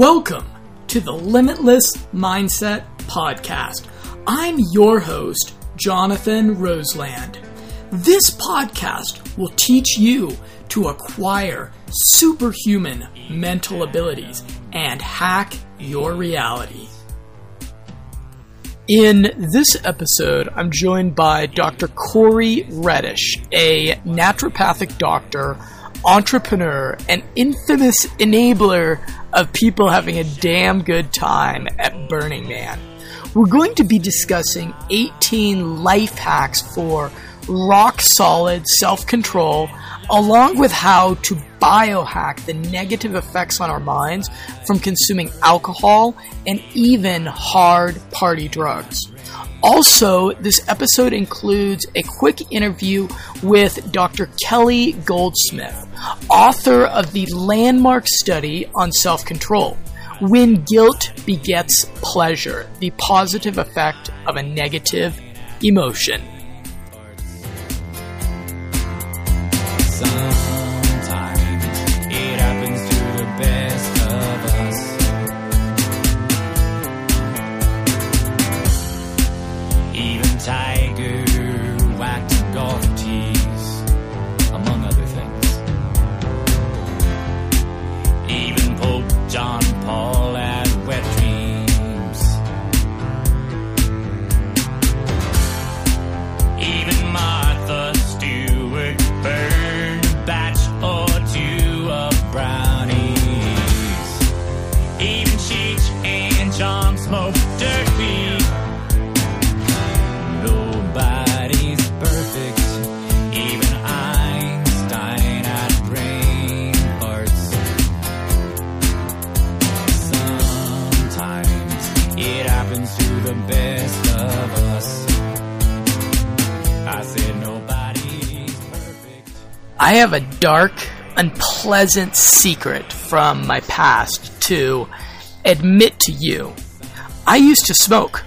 Welcome to the Limitless Mindset Podcast. I'm your host, Jonathan Roseland. This podcast will teach you to acquire superhuman mental abilities and hack your reality. In this episode, I'm joined by Dr. Corey Reddish, a naturopathic doctor, entrepreneur, and infamous enabler of people having a damn good time at Burning Man. We're going to be discussing 18 life hacks for rock solid self control, along with how to biohack the negative effects on our minds from consuming alcohol and even hard party drugs. Also, this episode includes a quick interview with Dr. Kelly Goldsmith, author of the landmark study on self control. When guilt begets pleasure, the positive effect of a negative emotion. Sometimes I have a dark, unpleasant secret from my past to admit to you. I used to smoke.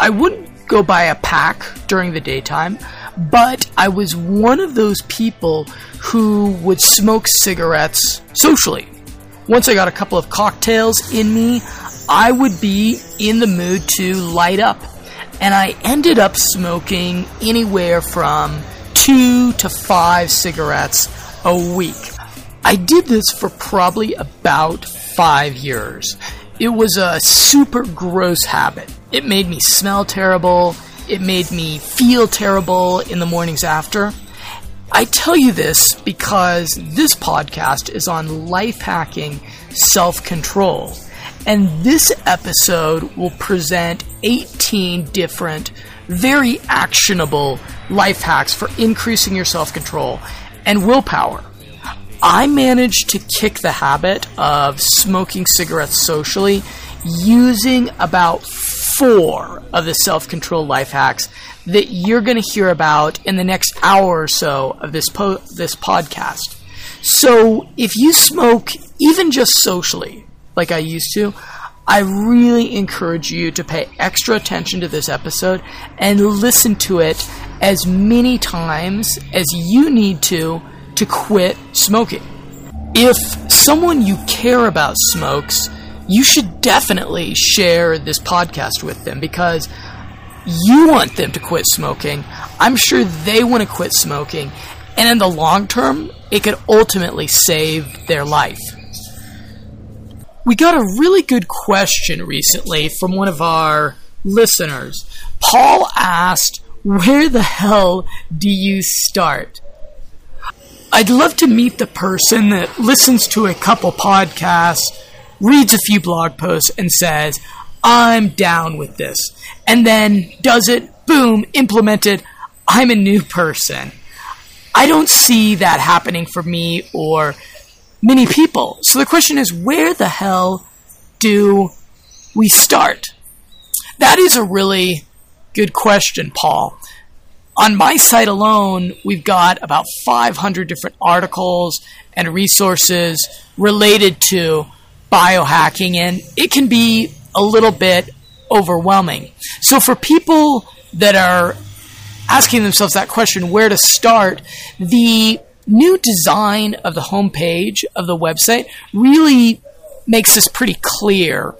I wouldn't go buy a pack during the daytime, but I was one of those people who would smoke cigarettes socially. Once I got a couple of cocktails in me, I would be in the mood to light up. And I ended up smoking anywhere from two to five cigarettes a week. I did this for probably about five years. It was a super gross habit. It made me smell terrible. It made me feel terrible in the mornings after. I tell you this because this podcast is on life hacking self control. And this episode will present 18 different, very actionable life hacks for increasing your self control and willpower. I managed to kick the habit of smoking cigarettes socially using about four of the self control life hacks that you're going to hear about in the next hour or so of this po- this podcast. So, if you smoke even just socially, like I used to, I really encourage you to pay extra attention to this episode and listen to it as many times as you need to to quit smoking. If someone you care about smokes, you should definitely share this podcast with them because you want them to quit smoking. I'm sure they want to quit smoking. And in the long term, it could ultimately save their life. We got a really good question recently from one of our listeners. Paul asked, Where the hell do you start? I'd love to meet the person that listens to a couple podcasts, reads a few blog posts, and says, I'm down with this. And then does it, boom, implemented, I'm a new person. I don't see that happening for me or many people. So the question is, where the hell do we start? That is a really good question, Paul. On my site alone, we've got about 500 different articles and resources related to biohacking, and it can be a little bit overwhelming. So, for people that are asking themselves that question, where to start, the new design of the homepage of the website really makes this pretty clear.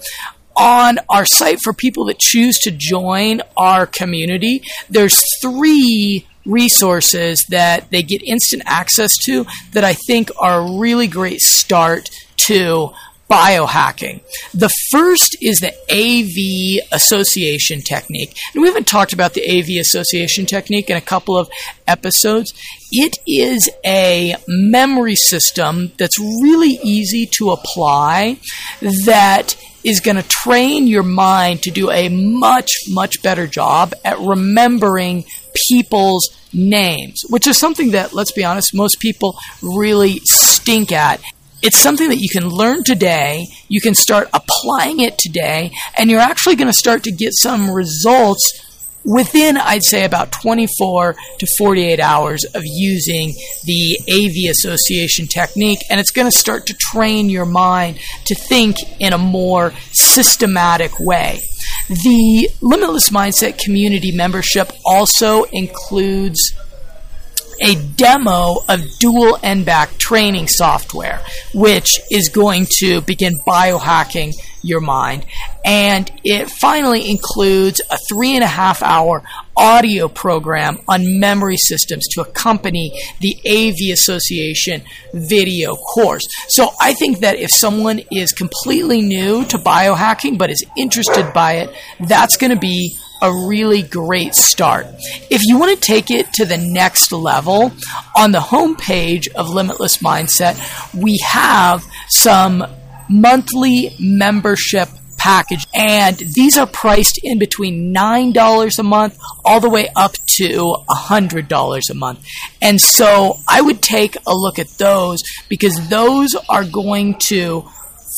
On our site for people that choose to join our community, there's three resources that they get instant access to that I think are a really great start to biohacking. The first is the AV association technique. And we haven't talked about the AV association technique in a couple of episodes. It is a memory system that's really easy to apply that is going to train your mind to do a much, much better job at remembering people's names, which is something that, let's be honest, most people really stink at. It's something that you can learn today, you can start applying it today, and you're actually going to start to get some results within, I'd say, about 24 to 48 hours of using the AV association technique, and it's going to start to train your mind to think in a more systematic way. The Limitless Mindset community membership also includes a demo of dual N-back training software, which is going to begin biohacking your mind. And it finally includes a three and a half hour audio program on memory systems to accompany the AV Association video course. So I think that if someone is completely new to biohacking but is interested by it, that's going to be a really great start. If you want to take it to the next level, on the homepage of Limitless Mindset, we have some monthly membership package and these are priced in between $9 a month all the way up to $100 a month. And so I would take a look at those because those are going to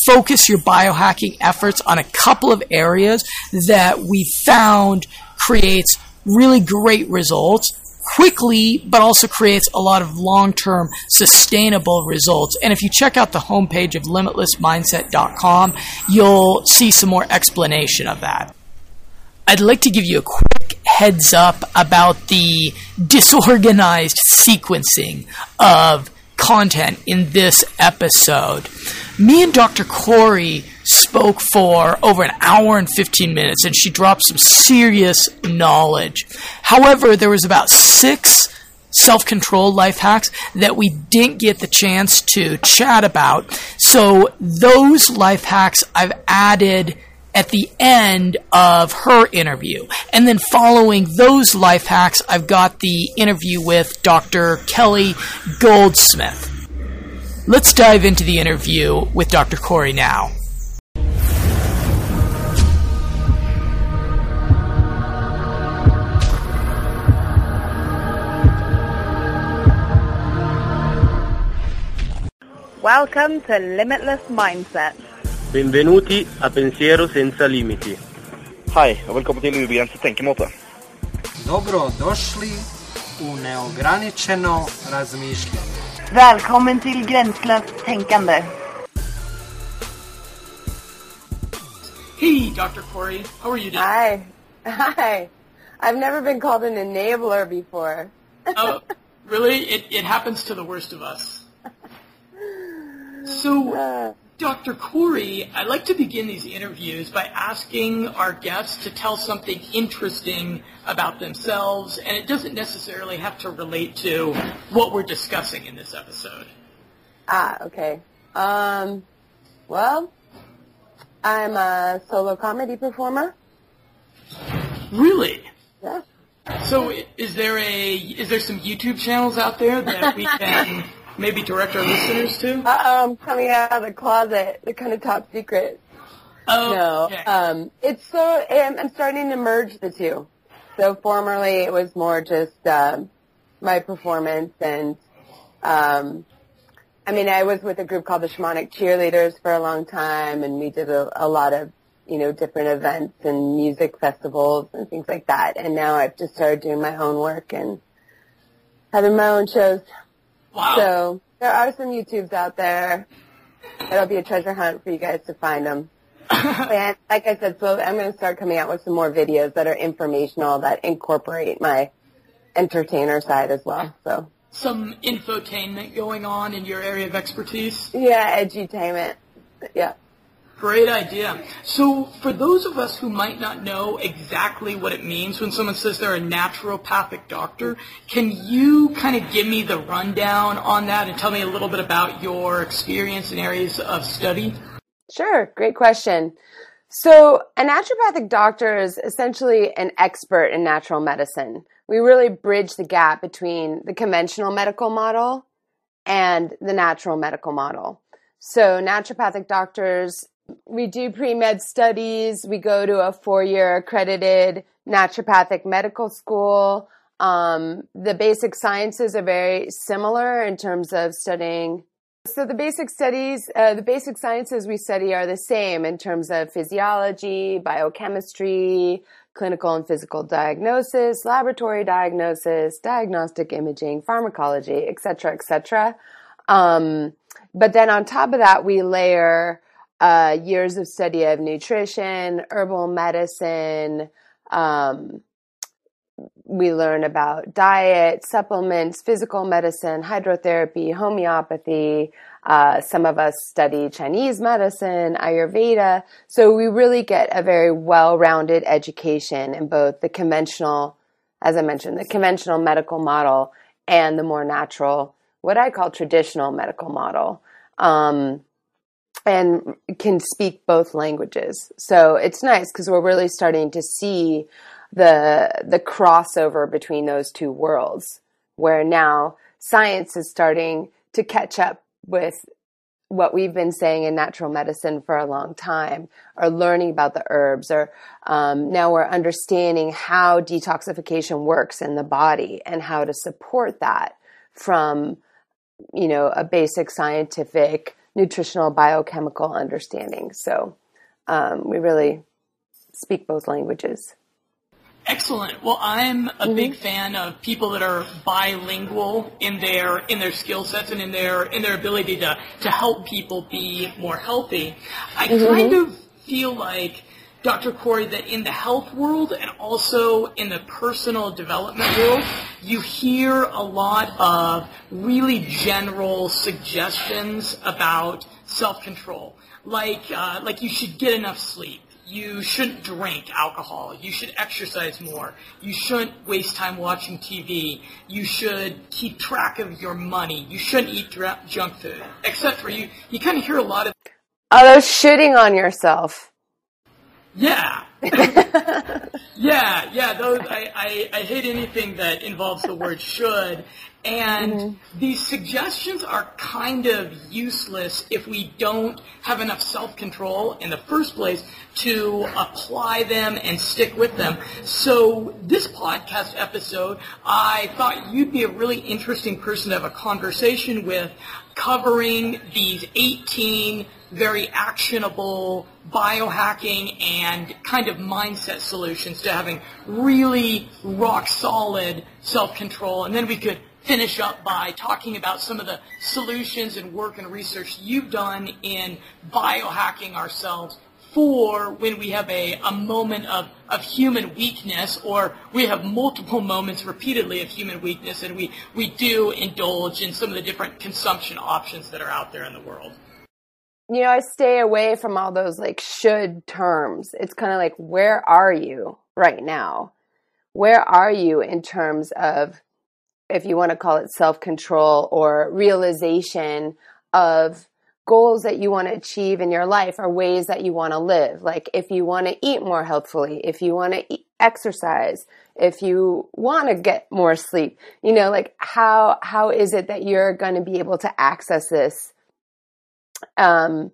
focus your biohacking efforts on a couple of areas that we found creates really great results quickly, but also creates a lot of long term sustainable results. And if you check out the homepage of limitlessmindset.com, you'll see some more explanation of that. I'd like to give you a quick heads up about the disorganized sequencing of content in this episode. Me and Dr. Corey spoke for over an hour and 15 minutes, and she dropped some serious knowledge. However, there was about six self control life hacks that we didn't get the chance to chat about. So, those life hacks I've added at the end of her interview. And then following those life hacks, I've got the interview with Dr. Kelly Goldsmith. Let's dive into the interview with Dr. Corey now. Welcome to Limitless Mindset. Benvenuti a Pensiero senza limiti. Hej og velkommen til Ubegrenset tenkemåte. Dobro došli u neograničeno razmišljanje. Välkommen till Gränslöst tänkande. Hey, Dr. Corey. How are you doing? Hi. Hi. I've never been called an enabler before. oh, really? It, it happens to the worst of us. So, Dr. Corey, I like to begin these interviews by asking our guests to tell something interesting about themselves, and it doesn't necessarily have to relate to what we're discussing in this episode. Ah, okay. Um, well, I'm a solo comedy performer. Really? Yeah. So, is there a is there some YouTube channels out there that we can maybe direct our listeners to? Uh-oh, I'm coming out of the closet. They're kind of top secret. Oh, No. okay. Um, it's so, I'm, I'm starting to merge the two. So formerly it was more just, um, my performance and, um, I mean, I was with a group called the Shamanic Cheerleaders for a long time and we did a, a lot of, you know, different events and music festivals and things like that. And now I've just started doing my own work and having my own shows. Wow. So there are some YouTubes out there. It'll be a treasure hunt for you guys to find them. and like I said, so I'm going to start coming out with some more videos that are informational that incorporate my entertainer side as well. So some infotainment going on in your area of expertise. yeah, edutainment. Yeah. Great idea. So, for those of us who might not know exactly what it means when someone says they're a naturopathic doctor, can you kind of give me the rundown on that and tell me a little bit about your experience and areas of study? Sure, great question. So, a naturopathic doctor is essentially an expert in natural medicine. We really bridge the gap between the conventional medical model and the natural medical model. So, naturopathic doctors, we do pre med studies, we go to a four year accredited naturopathic medical school. Um, the basic sciences are very similar in terms of studying. So, the basic studies, uh, the basic sciences we study are the same in terms of physiology, biochemistry, clinical and physical diagnosis, laboratory diagnosis, diagnostic imaging, pharmacology, et cetera, et cetera. Um, but then on top of that, we layer uh, years of study of nutrition, herbal medicine. Um, we learn about diet, supplements, physical medicine, hydrotherapy, homeopathy. Uh, some of us study Chinese medicine, Ayurveda. So we really get a very well-rounded education in both the conventional, as I mentioned, the conventional medical model and the more natural, what I call traditional medical model. Um, and can speak both languages. So it's nice because we're really starting to see the the crossover between those two worlds where now science is starting to catch up with what we've been saying in natural medicine for a long time, or learning about the herbs, or um, now we're understanding how detoxification works in the body and how to support that from, you know, a basic scientific nutritional biochemical understanding. So um, we really speak both languages. Excellent. Well, I'm a mm-hmm. big fan of people that are bilingual in their in their skill sets and in their in their ability to to help people be more healthy. I mm-hmm. kind of feel like Dr. Corey that in the health world and also in the personal development world, you hear a lot of really general suggestions about self-control. Like, uh, like you should get enough sleep you shouldn't drink alcohol. You should exercise more. You shouldn't waste time watching TV. You should keep track of your money. You shouldn't eat dr- junk food, etc. You you kind of hear a lot of. Oh, those shitting on yourself. Yeah. yeah, yeah. Those I, I, I hate anything that involves the word should, and mm-hmm. these suggestions are kind of useless if we don't have enough self-control in the first place to apply them and stick with them. So this podcast episode, I thought you'd be a really interesting person to have a conversation with covering these 18 very actionable biohacking and kind of mindset solutions to having really rock solid self-control. And then we could finish up by talking about some of the solutions and work and research you've done in biohacking ourselves for when we have a, a moment of, of human weakness or we have multiple moments repeatedly of human weakness and we, we do indulge in some of the different consumption options that are out there in the world. You know, I stay away from all those like should terms. It's kind of like, where are you right now? Where are you in terms of if you want to call it self control or realization of goals that you want to achieve in your life or ways that you want to live. Like if you want to eat more healthfully, if you want to exercise, if you want to get more sleep, you know, like how, how is it that you're going to be able to access this, um,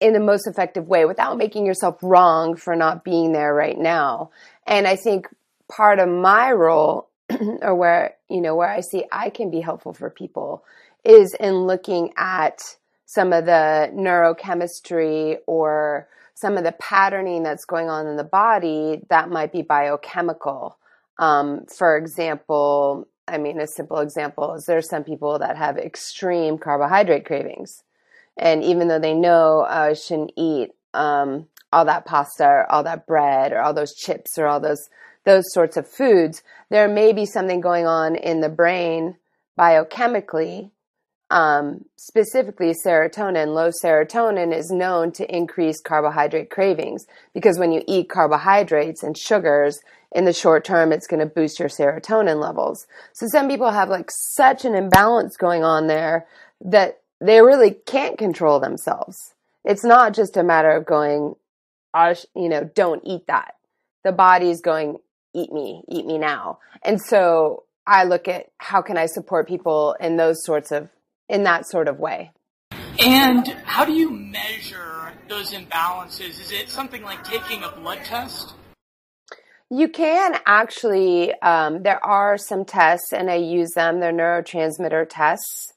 in the most effective way without making yourself wrong for not being there right now. And I think part of my role or where you know where I see I can be helpful for people is in looking at some of the neurochemistry or some of the patterning that's going on in the body that might be biochemical. Um, for example, I mean, a simple example is there's some people that have extreme carbohydrate cravings. And even though they know oh, I shouldn't eat um, all that pasta or all that bread or all those chips or all those those sorts of foods, there may be something going on in the brain biochemically um, specifically serotonin, low serotonin is known to increase carbohydrate cravings because when you eat carbohydrates and sugars in the short term, it's going to boost your serotonin levels. So some people have like such an imbalance going on there that they really can't control themselves. It's not just a matter of going, you know, don't eat that. The body's going, eat me, eat me now. And so I look at how can I support people in those sorts of in that sort of way. And how do you measure those imbalances? Is it something like taking a blood test? You can actually, um, there are some tests, and I use them. They're neurotransmitter tests.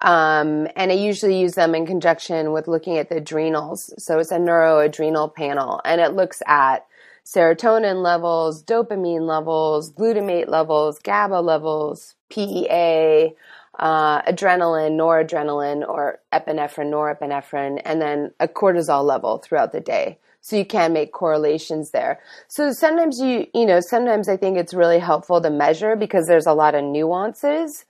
Um, and I usually use them in conjunction with looking at the adrenals. So it's a neuroadrenal panel, and it looks at serotonin levels, dopamine levels, glutamate levels, GABA levels, PEA, uh, adrenaline, noradrenaline, or epinephrine, norepinephrine, and then a cortisol level throughout the day. So you can make correlations there. So sometimes you, you know, sometimes I think it's really helpful to measure because there's a lot of nuances.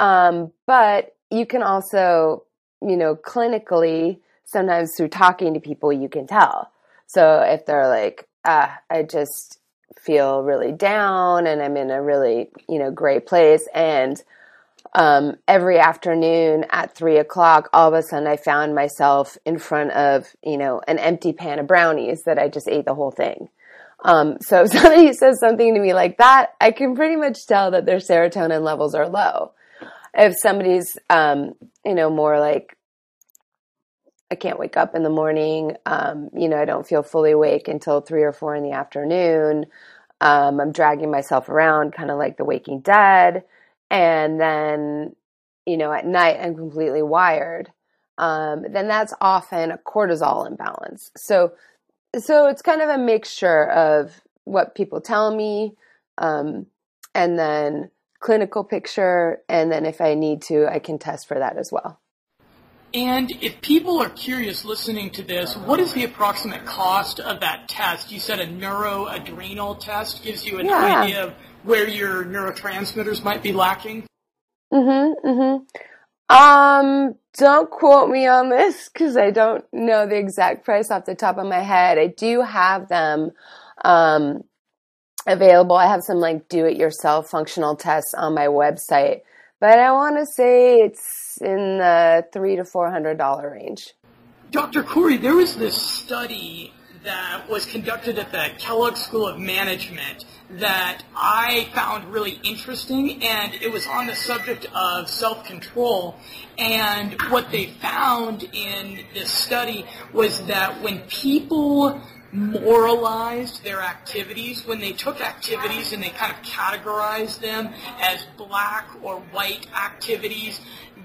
Um, but you can also, you know, clinically, sometimes through talking to people, you can tell. So if they're like, ah, I just feel really down and I'm in a really, you know, great place and um, every afternoon at three o'clock, all of a sudden I found myself in front of, you know, an empty pan of brownies that I just ate the whole thing. Um, so if somebody says something to me like that, I can pretty much tell that their serotonin levels are low. If somebody's, um, you know, more like, I can't wake up in the morning, um, you know, I don't feel fully awake until three or four in the afternoon. Um, I'm dragging myself around, kind of like the waking dead and then you know at night i'm completely wired um, then that's often a cortisol imbalance so so it's kind of a mixture of what people tell me um, and then clinical picture and then if i need to i can test for that as well and if people are curious listening to this, what is the approximate cost of that test? You said a neuroadrenal test gives you an yeah. idea of where your neurotransmitters might be lacking? Mm-hmm. Mm-hmm. Um, don't quote me on this because I don't know the exact price off the top of my head. I do have them um, available. I have some like do-it-yourself functional tests on my website, but I want to say it's in the three to four hundred dollar range. Dr. Corey, there was this study that was conducted at the Kellogg School of Management that I found really interesting, and it was on the subject of self-control. And what they found in this study was that when people moralized their activities, when they took activities and they kind of categorized them as black or white activities,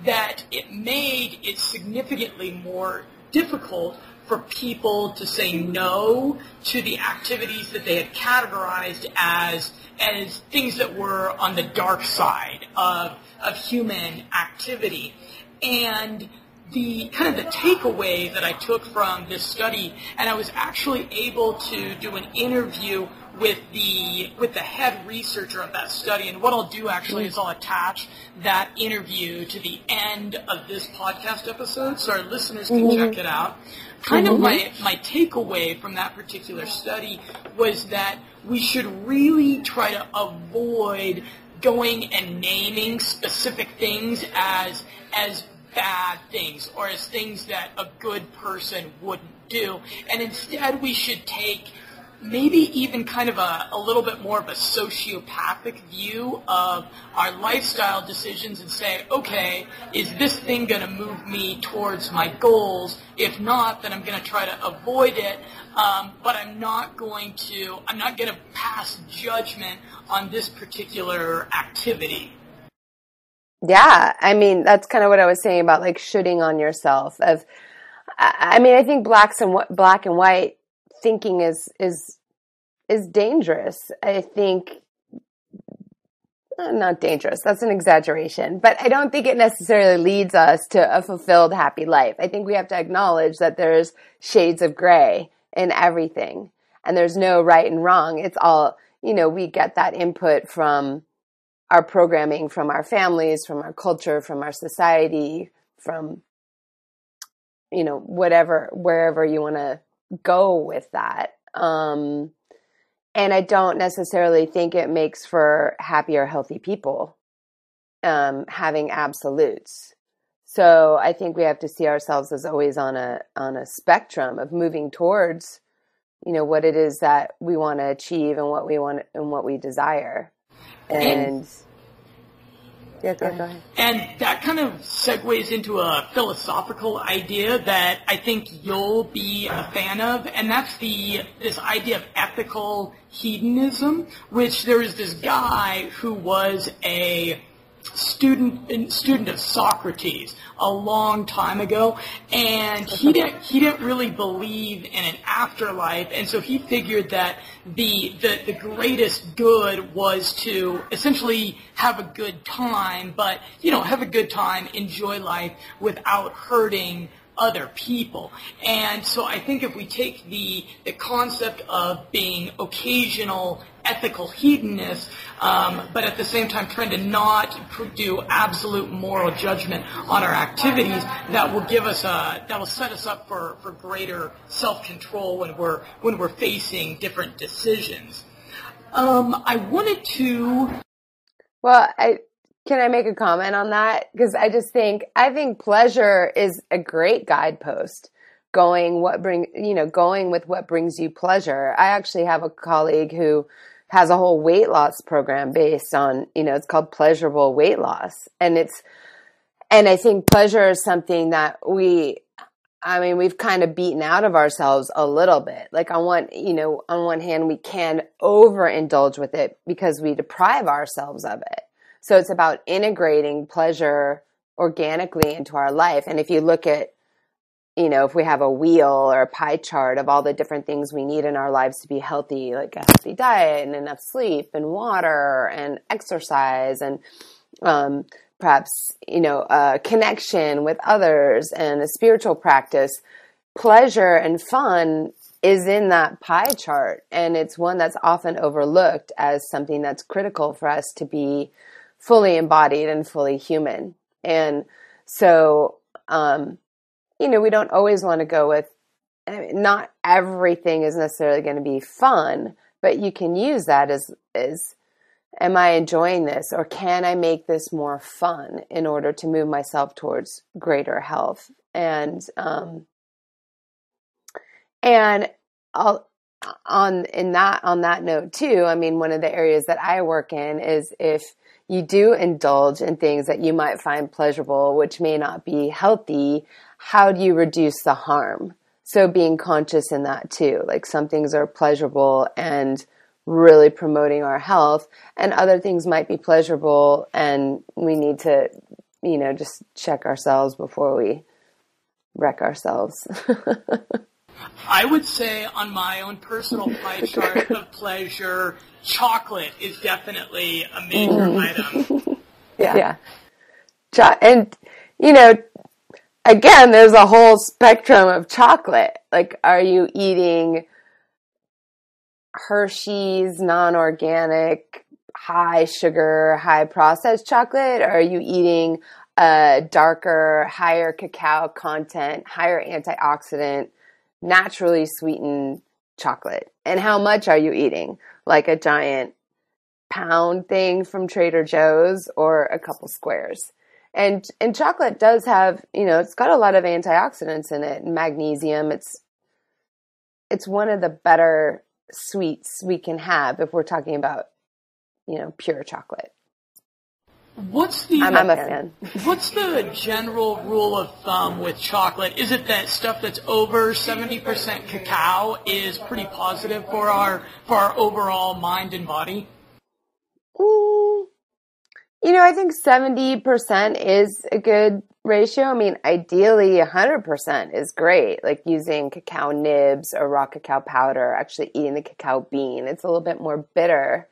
that it made it significantly more difficult for people to say no to the activities that they had categorized as as things that were on the dark side of of human activity. And the kind of the takeaway that I took from this study, and I was actually able to do an interview with the with the head researcher of that study. And what I'll do actually is I'll attach that interview to the end of this podcast episode, so our listeners can mm-hmm. check it out kind of my, my takeaway from that particular study was that we should really try to avoid going and naming specific things as as bad things or as things that a good person wouldn't do. And instead we should take maybe even kind of a, a little bit more of a sociopathic view of our lifestyle decisions and say, okay, is this thing going to move me towards my goals? If not, then I'm going to try to avoid it. Um, but I'm not going to, I'm not going to pass judgment on this particular activity. Yeah, I mean that's kind of what I was saying about like shooting on yourself. Of, I mean, I think blacks and black and white thinking is is is dangerous. I think uh, not dangerous. That's an exaggeration, but I don't think it necessarily leads us to a fulfilled, happy life. I think we have to acknowledge that there's shades of gray in everything and there's no right and wrong. It's all, you know, we get that input from our programming from our families, from our culture, from our society, from you know whatever wherever you want to go with that. Um, and I don't necessarily think it makes for happier, healthy people um, having absolutes. So I think we have to see ourselves as always on a on a spectrum of moving towards, you know, what it is that we want to achieve and what we want and what we desire. And, and yeah, go, go ahead. And that kind of segues into a philosophical idea that I think you'll be a fan of, and that's the this idea of ethical hedonism, which there is this guy who was a student student of Socrates a long time ago, and he didn't he didn't really believe in an afterlife, and so he figured that the the, the greatest good was to essentially have a good time, but you know have a good time, enjoy life without hurting other people. And so I think if we take the, the concept of being occasional ethical hedonists, um, but at the same time trying to not do absolute moral judgment on our activities, that will give us a, that will set us up for, for greater self-control when we're, when we're facing different decisions. Um, I wanted to. Well, I, can I make a comment on that? Because I just think I think pleasure is a great guidepost. Going what bring you know going with what brings you pleasure. I actually have a colleague who has a whole weight loss program based on you know it's called pleasurable weight loss, and it's and I think pleasure is something that we I mean, we've kind of beaten out of ourselves a little bit. Like on one, you know, on one hand, we can overindulge with it because we deprive ourselves of it. So it's about integrating pleasure organically into our life. And if you look at, you know, if we have a wheel or a pie chart of all the different things we need in our lives to be healthy, like a healthy diet and enough sleep and water and exercise and, um, perhaps, you know, a connection with others and a spiritual practice, pleasure and fun is in that pie chart. And it's one that's often overlooked as something that's critical for us to be fully embodied and fully human. And so, um, you know, we don't always want to go with, I mean, not everything is necessarily going to be fun, but you can use that as, as, am I enjoying this or can I make this more fun in order to move myself towards greater health? And, um, and I'll, on in that on that note too i mean one of the areas that i work in is if you do indulge in things that you might find pleasurable, which may not be healthy, how do you reduce the harm? So being conscious in that too. Like some things are pleasurable and really promoting our health, and other things might be pleasurable and we need to, you know, just check ourselves before we wreck ourselves. I would say on my own personal pie chart of pleasure, chocolate is definitely a major mm. item. yeah. Yeah. and, you know, again, there's a whole spectrum of chocolate. Like, are you eating Hershey's non organic, high sugar, high processed chocolate? Or are you eating a darker, higher cacao content, higher antioxidant, naturally sweetened chocolate? And how much are you eating? Like a giant pound thing from Trader Joe's or a couple squares. And and chocolate does have, you know, it's got a lot of antioxidants in it, magnesium. It's it's one of the better sweets we can have if we're talking about, you know, pure chocolate. What's the I'm, I'm a fan. what's the general rule of thumb with chocolate? Is it that stuff that's over 70% cacao is pretty positive for our for our overall mind and body? Mm, you know, I think 70% is a good ratio. I mean, ideally 100% is great. Like using cacao nibs or raw cacao powder, actually eating the cacao bean. It's a little bit more bitter.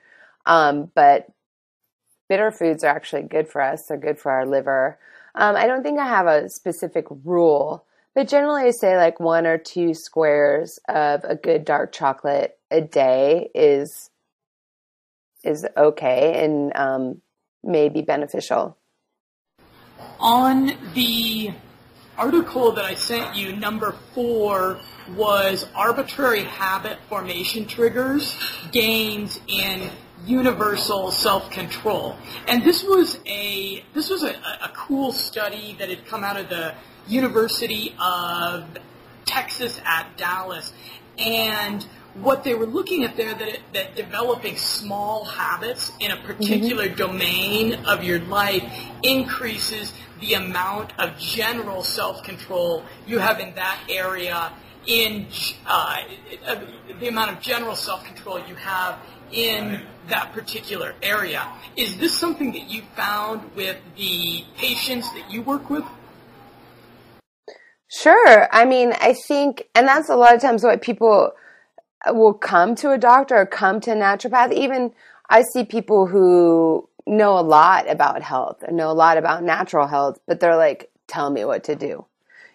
Um, but bitter foods are actually good for us. They're good for our liver. Um, I don't think I have a specific rule, but generally I say like one or two squares of a good dark chocolate a day is is okay. And um, may be beneficial. On the article that I sent you, number four was arbitrary habit formation triggers, gains in universal self-control. And this was a this was a, a cool study that had come out of the University of Texas at Dallas. And what they were looking at there that, that developing small habits in a particular domain of your life increases the amount of general self-control you have in that area in uh, the amount of general self-control you have in that particular area. Is this something that you found with the patients that you work with? Sure. I mean, I think, and that's a lot of times what people will come to a doctor or come to a naturopath. Even I see people who know a lot about health and know a lot about natural health, but they're like, tell me what to do,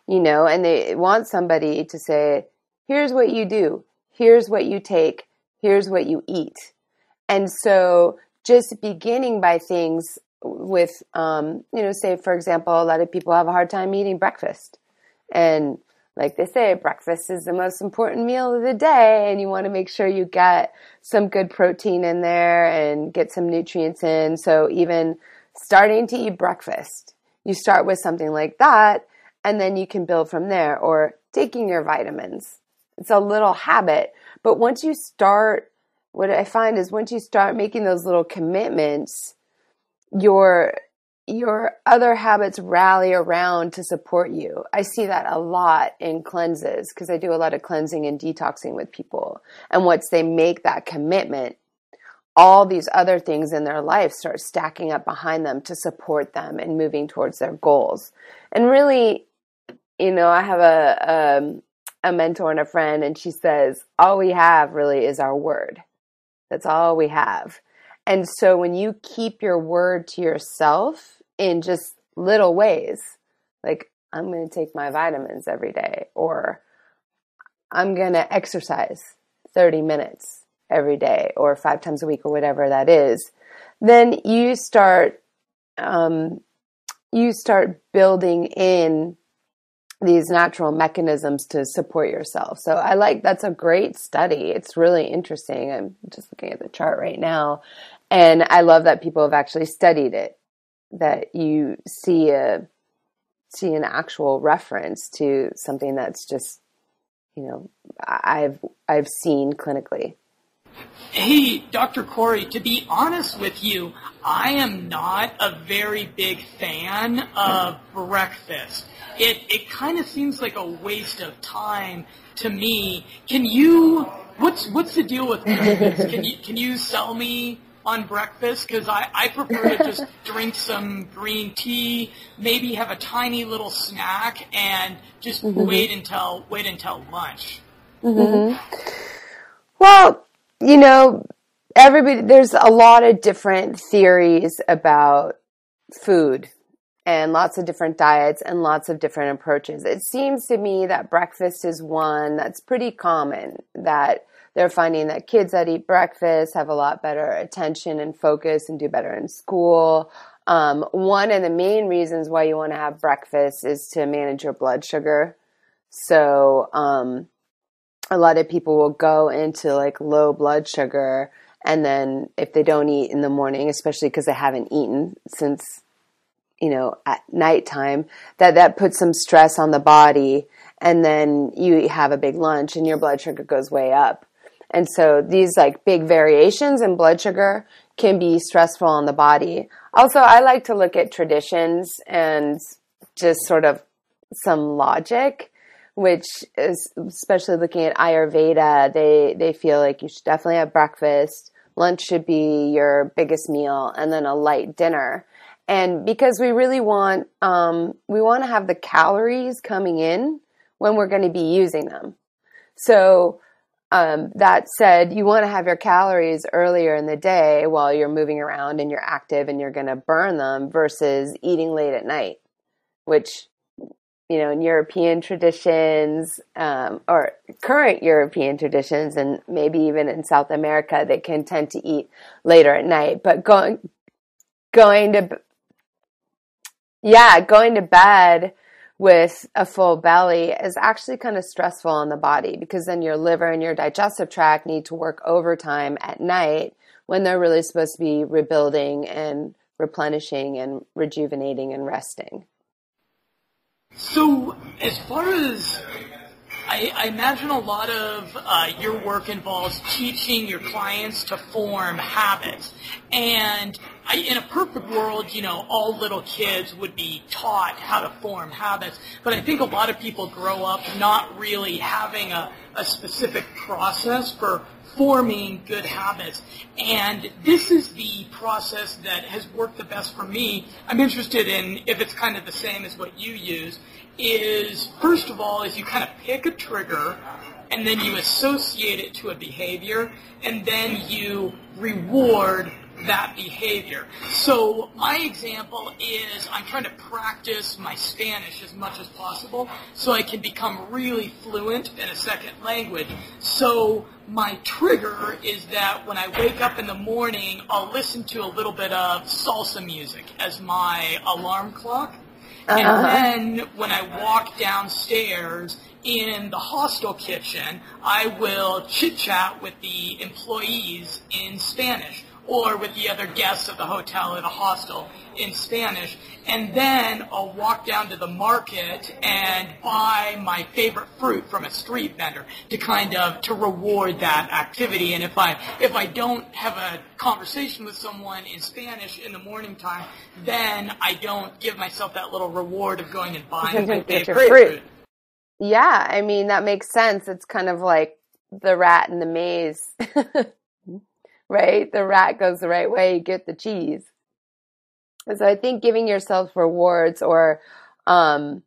you know, and they want somebody to say, here's what you do, here's what you take, here's what you eat. And so just beginning by things with, um, you know, say, for example, a lot of people have a hard time eating breakfast. And like they say, breakfast is the most important meal of the day, and you want to make sure you get some good protein in there and get some nutrients in. So, even starting to eat breakfast, you start with something like that, and then you can build from there, or taking your vitamins. It's a little habit, but once you start, what I find is once you start making those little commitments, your your other habits rally around to support you. I see that a lot in cleanses because I do a lot of cleansing and detoxing with people. And once they make that commitment, all these other things in their life start stacking up behind them to support them and moving towards their goals. And really, you know, I have a, a, um, a mentor and a friend, and she says, all we have really is our word. That's all we have. And so when you keep your word to yourself, in just little ways. Like, I'm going to take my vitamins every day, or I'm going to exercise 30 minutes every day, or five times a week, or whatever that is. Then you start, um, you start building in these natural mechanisms to support yourself. So I like that's a great study. It's really interesting. I'm just looking at the chart right now. And I love that people have actually studied it that you see a see an actual reference to something that's just you know I've I've seen clinically. Hey, Dr. Corey, to be honest with you, I am not a very big fan of breakfast. It it kind of seems like a waste of time to me. Can you what's what's the deal with breakfast? Can you can you sell me on breakfast because I, I prefer to just drink some green tea, maybe have a tiny little snack, and just mm-hmm. wait until wait until lunch. Mm-hmm. Well, you know, everybody there's a lot of different theories about food and lots of different diets and lots of different approaches. It seems to me that breakfast is one that's pretty common that they're finding that kids that eat breakfast have a lot better attention and focus and do better in school. Um, one of the main reasons why you want to have breakfast is to manage your blood sugar. So, um, a lot of people will go into like low blood sugar and then if they don't eat in the morning, especially because they haven't eaten since you know at nighttime, that that puts some stress on the body, and then you have a big lunch and your blood sugar goes way up. And so these like big variations in blood sugar can be stressful on the body. Also, I like to look at traditions and just sort of some logic, which is especially looking at Ayurveda, they, they feel like you should definitely have breakfast. Lunch should be your biggest meal and then a light dinner. And because we really want, um, we want to have the calories coming in when we're going to be using them. So, um, that said, you want to have your calories earlier in the day while you're moving around and you're active and you're going to burn them versus eating late at night, which, you know, in European traditions um, or current European traditions and maybe even in South America, they can tend to eat later at night. But going, going to, yeah, going to bed with a full belly is actually kind of stressful on the body because then your liver and your digestive tract need to work overtime at night when they're really supposed to be rebuilding and replenishing and rejuvenating and resting. So, as far as I, I imagine a lot of uh, your work involves teaching your clients to form habits. And I, in a perfect world, you know, all little kids would be taught how to form habits. But I think a lot of people grow up not really having a, a specific process for forming good habits. And this is the process that has worked the best for me. I'm interested in if it's kind of the same as what you use. Is first of all, is you kind of pick a trigger and then you associate it to a behavior and then you reward that behavior. So my example is I'm trying to practice my Spanish as much as possible so I can become really fluent in a second language. So my trigger is that when I wake up in the morning, I'll listen to a little bit of salsa music as my alarm clock. And uh-huh. then when I walk downstairs in the hostel kitchen, I will chit chat with the employees in Spanish or with the other guests of the hotel or the hostel in Spanish. And then I'll walk down to the market and buy my favorite fruit from a street vendor to kind of to reward that activity. And if I if I don't have a conversation with someone in Spanish in the morning time, then I don't give myself that little reward of going and buying my favorite fruit. fruit. Yeah, I mean, that makes sense. It's kind of like the rat in the maze, right? The rat goes the right way, get the cheese. And so I think giving yourself rewards or um,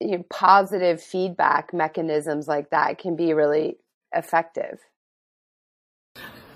you know, positive feedback mechanisms like that can be really effective.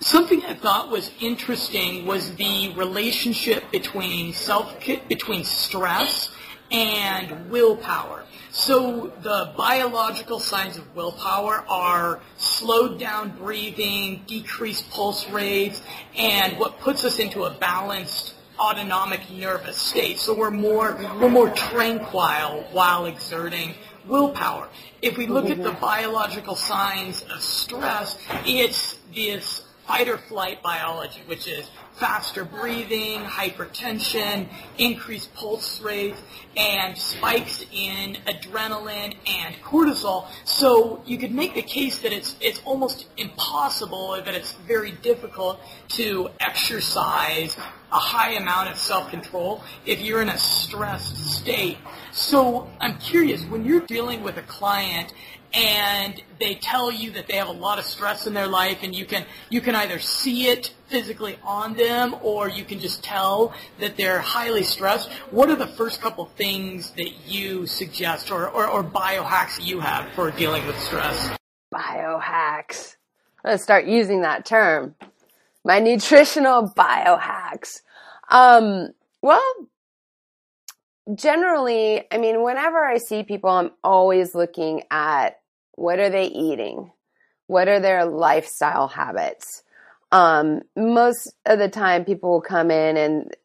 Something I thought was interesting was the relationship between self between stress and willpower. So the biological signs of willpower are slowed down breathing, decreased pulse rates, and what puts us into a balanced autonomic nervous state. So we're more we're more tranquil while exerting willpower. If we look at the biological signs of stress, it's this fight or flight biology, which is faster breathing, hypertension, increased pulse rates, and spikes in adrenaline and cortisol. So you could make the case that it's it's almost impossible or that it's very difficult to exercise a high amount of self-control if you're in a stressed state. So I'm curious, when you're dealing with a client and they tell you that they have a lot of stress in their life and you can you can either see it physically on them or you can just tell that they're highly stressed what are the first couple things that you suggest or, or, or biohacks you have for dealing with stress Biohacks. To start using that term. My nutritional biohacks. Um, well, generally, I mean, whenever I see people, I'm always looking at what are they eating? What are their lifestyle habits? Um, most of the time, people will come in and,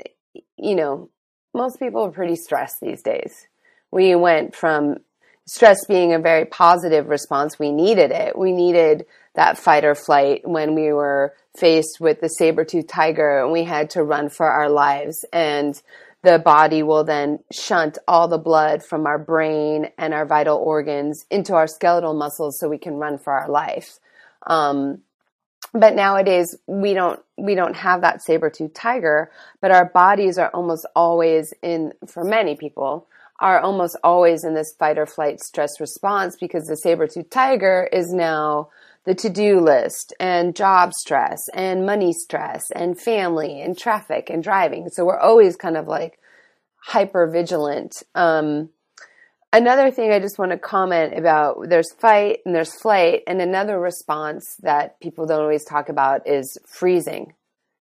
you know, most people are pretty stressed these days. We went from stress being a very positive response. We needed it. We needed that fight or flight when we were faced with the saber-toothed tiger and we had to run for our lives. And the body will then shunt all the blood from our brain and our vital organs into our skeletal muscles so we can run for our life. Um, but nowadays we don't we don't have that saber-tooth tiger but our bodies are almost always in for many people are almost always in this fight or flight stress response because the saber-tooth tiger is now the to-do list and job stress and money stress and family and traffic and driving so we're always kind of like hyper vigilant um, another thing I just want to comment about there's fight and there's flight, and another response that people don't always talk about is freezing.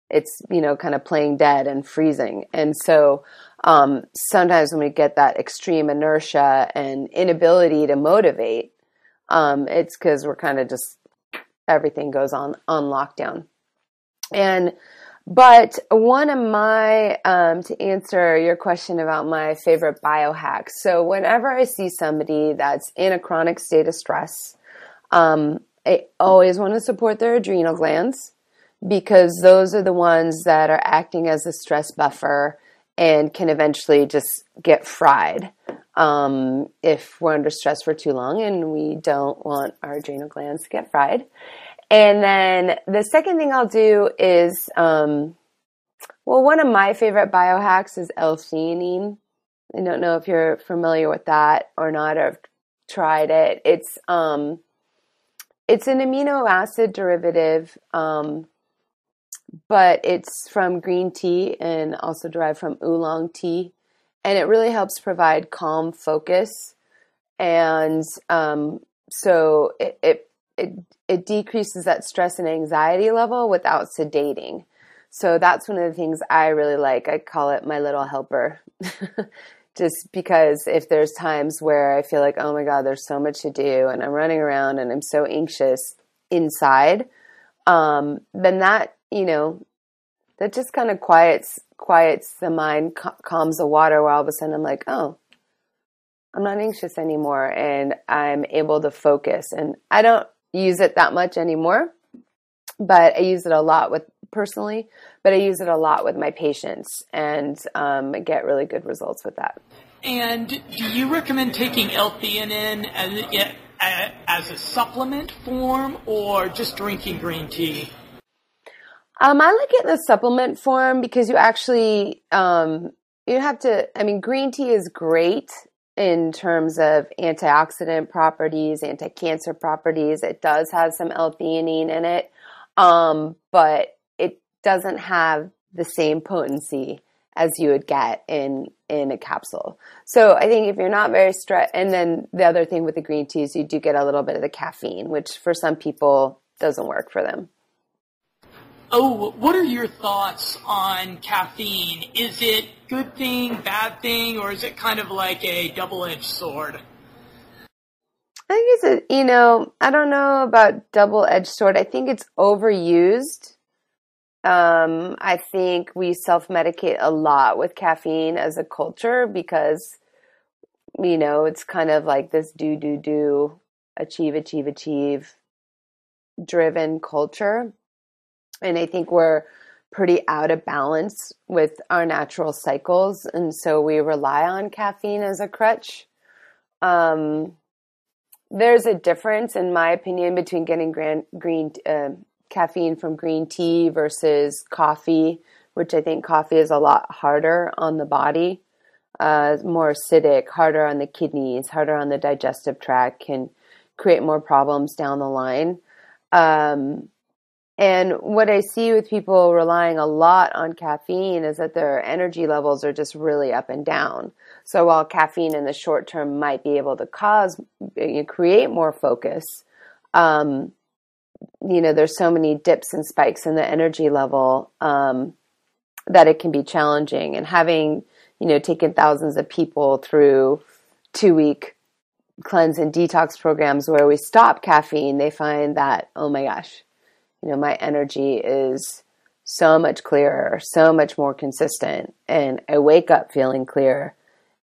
It's, you know, kind of playing dead and freezing. And so um, sometimes when we get that extreme inertia and inability to motivate, um, it's because we're kind of just everything goes on on lockdown. And But one of my, um, to answer your question about my favorite biohacks. So whenever I see somebody that's in a chronic state of stress, um, I always want to support their adrenal glands because those are the ones that are acting as a stress buffer and can eventually just get fried um, if we're under stress for too long and we don't want our adrenal glands to get fried. And then the second thing I'll do is, um, well, one of my favorite biohacks is L-theanine. I don't know if you're familiar with that or not, or have tried it. It's um, it's an amino acid derivative, um, but it's from green tea and also derived from oolong tea, and it really helps provide calm focus, and um, so it, it it it decreases that stress and anxiety level without sedating. So that's one of the things I really like. I call it my little helper. Just because if there's times where I feel like, oh my God, there's so much to do and I'm running around and I'm so anxious inside, um, then that, you know, that just kind of quiets quiets the mind, cal- calms the water where all of a sudden I'm like, oh, I'm not anxious anymore and I'm able to focus. And I don't use it that much anymore, but I use it a lot with personally, but I use it a lot with my patients and um, get really good results with that. And do you recommend taking L-theanine as, as a supplement form or just drinking green tea? Um, I like it in the supplement form because you actually um, you have to. I mean, green tea is great in terms of antioxidant properties, anti-cancer properties. It does have some L-theanine in it, um, but it doesn't have the same potency as you would get in in a capsule. So I think if you're not very stressed, and then the other thing with the green teas, you do get a little bit of the caffeine, which for some people doesn't work for them. Oh, what are your thoughts on caffeine? Is it good thing, bad thing, or is it kind of like a double-edged sword? I think it's a, you know, I don't know about double-edged sword. I think it's overused. Um, I think we self-medicate a lot with caffeine as a culture because, you know, it's kind of like this do, do, do, achieve, achieve, achieve driven culture and I think we're pretty out of balance with our natural cycles, and so we rely on caffeine as a crutch. Um, there's a difference, in my opinion, between getting green uh, caffeine from green tea versus coffee, which I think coffee is a lot harder on the body, uh, more acidic, harder on the kidneys, harder on the digestive tract, can create more problems down the line. Um, and what I see with people relying a lot on caffeine is that their energy levels are just really up and down. So while caffeine in the short term might be able to cause, you know, create more focus, um, you know, there's so many dips and spikes in the energy level um, that it can be challenging. And having, you know, taken thousands of people through two week cleanse and detox programs where we stop caffeine, they find that, oh my gosh, you know, my energy is so much clearer, so much more consistent. And I wake up feeling clear.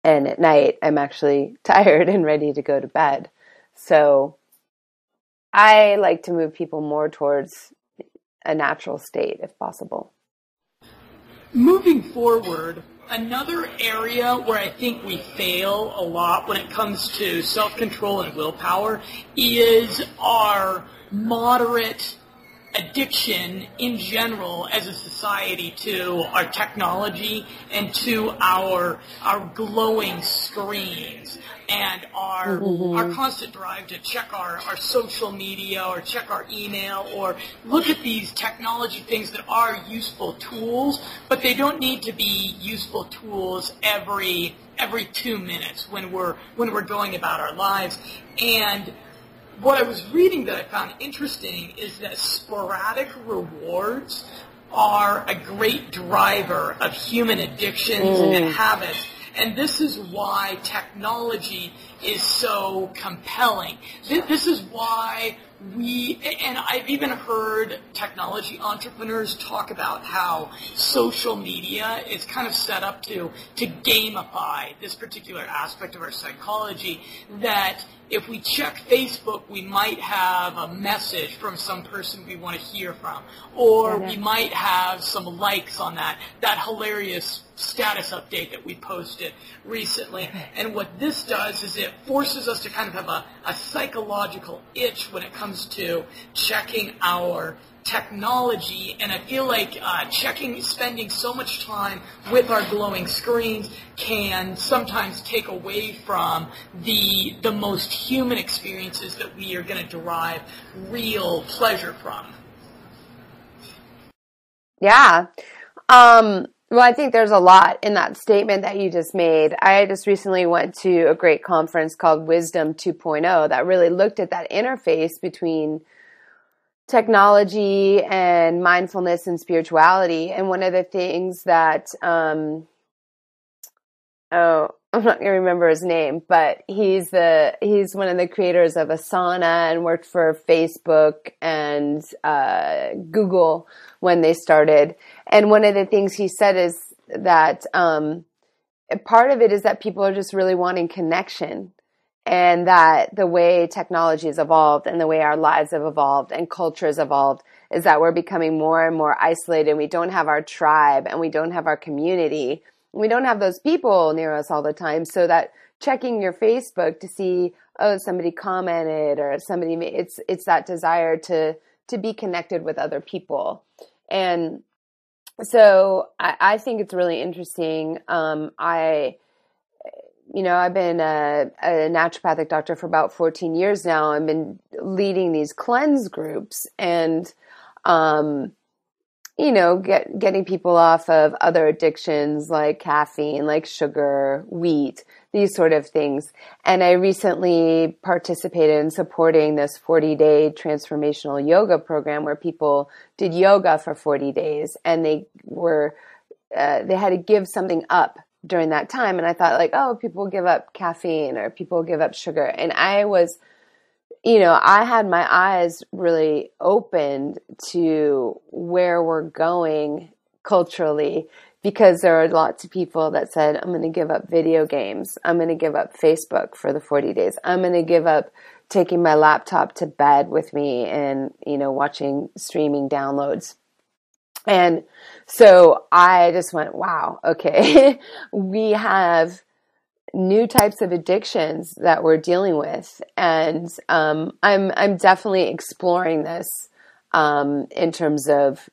And at night, I'm actually tired and ready to go to bed. So I like to move people more towards a natural state if possible. Moving forward, another area where I think we fail a lot when it comes to self-control and willpower is our moderate addiction in general as a society to our technology and to our our glowing screens and our mm-hmm. our constant drive to check our, our social media or check our email or look at these technology things that are useful tools, but they don't need to be useful tools every every two minutes when we're when we're going about our lives. And what I was reading that I found interesting is that sporadic rewards are a great driver of human addictions mm. and habits. And this is why technology is so compelling. This is why we and I've even heard technology entrepreneurs talk about how social media is kind of set up to to gamify this particular aspect of our psychology that if we check Facebook, we might have a message from some person we want to hear from, or mm-hmm. we might have some likes on that that hilarious status update that we posted recently. And what this does is it forces us to kind of have a, a psychological itch when it comes to checking our technology, and I feel like uh, checking, spending so much time with our glowing screens can sometimes take away from the the most human experiences that we are going to derive real pleasure from. Yeah. Um, well, I think there's a lot in that statement that you just made. I just recently went to a great conference called Wisdom 2.0 that really looked at that interface between technology and mindfulness and spirituality. And one of the things that, um, oh, I'm not going to remember his name, but he's the he's one of the creators of Asana and worked for Facebook and uh, Google when they started. And one of the things he said is that um, part of it is that people are just really wanting connection and that the way technology has evolved and the way our lives have evolved and culture has evolved is that we're becoming more and more isolated. and We don't have our tribe and we don't have our community. We don't have those people near us all the time. So that checking your Facebook to see, oh, somebody commented or somebody it's, it's that desire to, to be connected with other people. And so I, I think it's really interesting. Um, I, you know, I've been a, a, naturopathic doctor for about 14 years now. I've been leading these cleanse groups and, um, you know, get, getting people off of other addictions like caffeine, like sugar, wheat, these sort of things. And I recently participated in supporting this 40 day transformational yoga program where people did yoga for 40 days and they were, uh, they had to give something up during that time. And I thought like, oh, people give up caffeine or people give up sugar. And I was, you know, I had my eyes really opened to where we're going culturally because there are lots of people that said, I'm going to give up video games. I'm going to give up Facebook for the 40 days. I'm going to give up taking my laptop to bed with me and, you know, watching streaming downloads. And so I just went, wow, okay, we have new types of addictions that we're dealing with, and um, I'm I'm definitely exploring this um, in terms of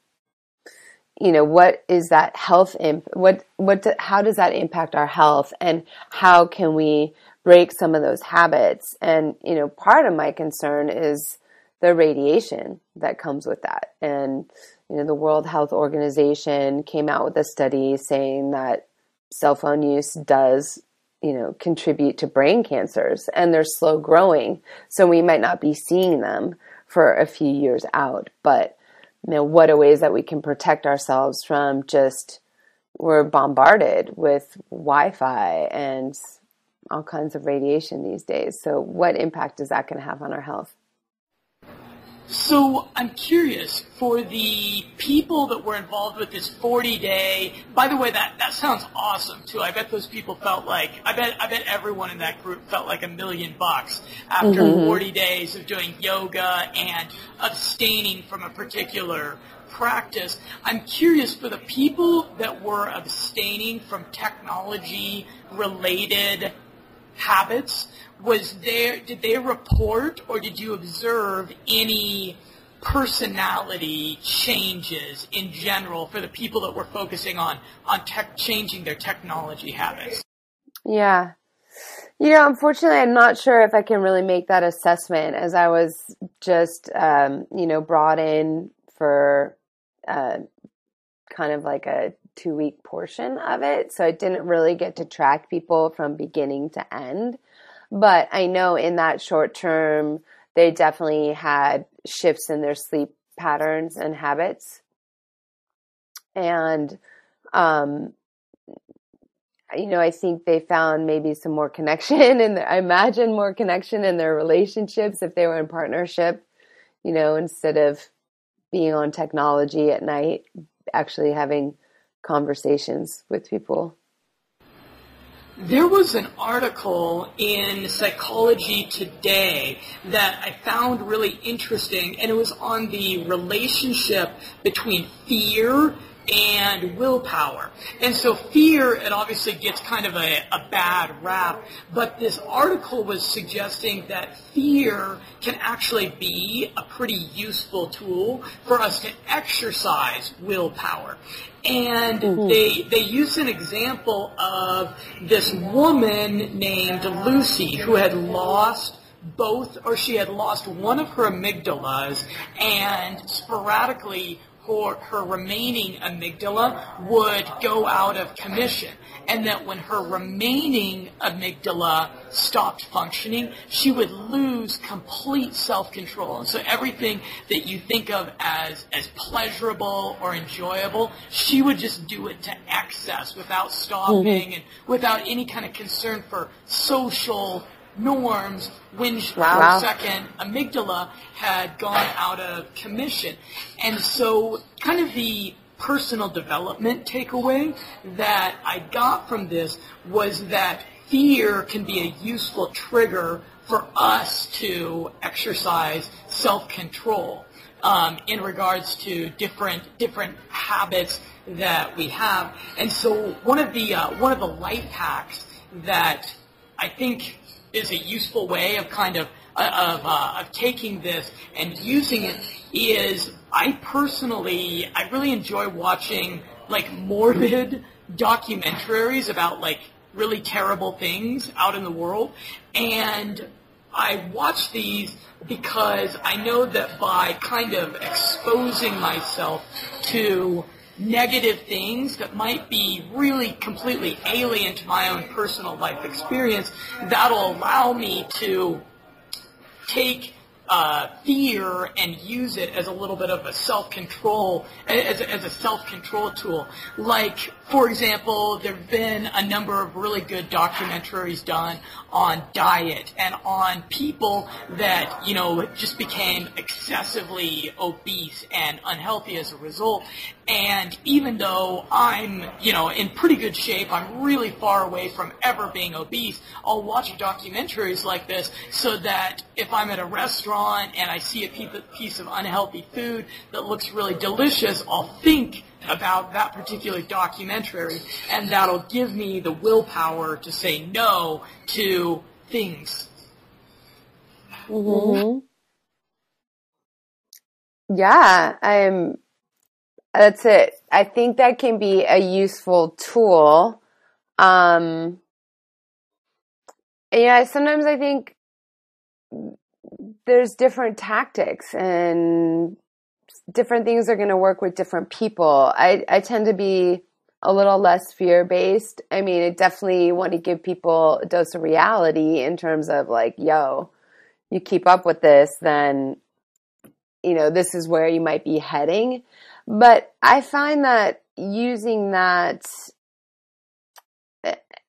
you know what is that health imp- what what do, how does that impact our health and how can we break some of those habits and you know part of my concern is the radiation that comes with that and you know, the World Health Organization came out with a study saying that cell phone use does, you know, contribute to brain cancers and they're slow growing. So we might not be seeing them for a few years out. But, you know, what are ways that we can protect ourselves from just we're bombarded with Wi Fi and all kinds of radiation these days. So what impact is that going to have on our health? So I'm curious for the people that were involved with this 40 day. By the way, that that sounds awesome too. I bet those people felt like I bet I bet everyone in that group felt like a million bucks after mm-hmm. 40 days of doing yoga and abstaining from a particular practice. I'm curious for the people that were abstaining from technology related habits was there did they report or did you observe any personality changes in general for the people that were focusing on on tech changing their technology habits? Yeah. You know unfortunately i'm not sure if i can really make that assessment as i was just um, you know brought in for uh, kind of like a two week portion of it so i didn't really get to track people from beginning to end but I know in that short term, they definitely had shifts in their sleep patterns and habits. And, um, you know, I think they found maybe some more connection and I imagine more connection in their relationships if they were in partnership you know, instead of being on technology at night, actually having conversations with people. There was an article in Psychology Today that I found really interesting, and it was on the relationship between fear and willpower. And so fear, it obviously gets kind of a, a bad rap, but this article was suggesting that fear can actually be a pretty useful tool for us to exercise willpower. And mm-hmm. they they used an example of this woman named Lucy who had lost both, or she had lost one of her amygdalas, and sporadically her, her remaining amygdala would go out of commission. And that when her remaining amygdala stopped functioning, she would lose complete self-control. And so everything that you think of as, as pleasurable or enjoyable, she would just do it to excess without stopping mm-hmm. and without any kind of concern for social norms when wow. second amygdala had gone out of commission. And so kind of the personal development takeaway that I got from this was that fear can be a useful trigger for us to exercise self-control um, in regards to different different habits that we have. And so one of the uh, one of the life hacks that I think is a useful way of kind of uh, of, uh, of taking this and using it is I personally I really enjoy watching like morbid documentaries about like really terrible things out in the world. And I watch these because I know that by kind of exposing myself to negative things that might be really completely alien to my own personal life experience, that'll allow me to take uh, fear and use it as a little bit of a self-control, as as a self-control tool. Like, for example, there have been a number of really good documentaries done on diet and on people that, you know, just became excessively obese and unhealthy as a result. And even though I'm, you know, in pretty good shape, I'm really far away from ever being obese, I'll watch documentaries like this so that if I'm at a restaurant and I see a piece of unhealthy food that looks really delicious, I'll think about that particular documentary, and that'll give me the willpower to say no to things. Mm-hmm. Yeah, I'm. That's it. I think that can be a useful tool. Um, yeah, sometimes I think there's different tactics and different things are going to work with different people. I, I tend to be a little less fear based. I mean, I definitely want to give people a dose of reality in terms of like, yo, you keep up with this, then, you know, this is where you might be heading. But I find that using that,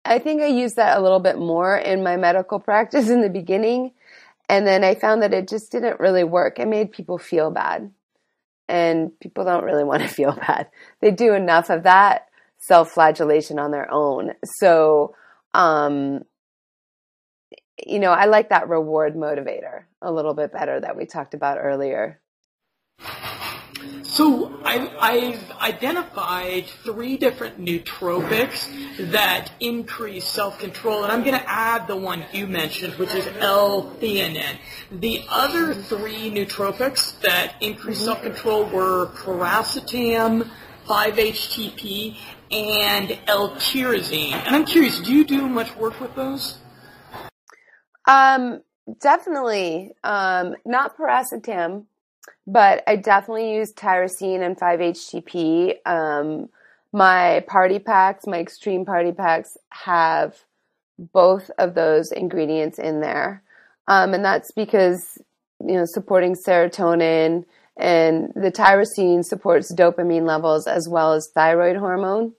I think I used that a little bit more in my medical practice in the beginning. And then I found that it just didn't really work. It made people feel bad and people don't really want to feel bad. They do enough of that self-flagellation on their own. So, um, you know, I like that reward motivator a little bit better that we talked about earlier. So I, have identified three different nootropics that increase self-control, and I'm going to add the one you mentioned, which is L-theanine. The other three nootropics that increase mm-hmm. self-control were piracetam, 5-HTP, and L-tyrosine. And I'm curious, do you do much work with those? Um, definitely. Um, not piracetam but I definitely use tyrosine and 5-HTP. Um, my party packs, my extreme party packs, have both of those ingredients in there, um, and that's because you know supporting serotonin and the tyrosine supports dopamine levels as well as thyroid hormone.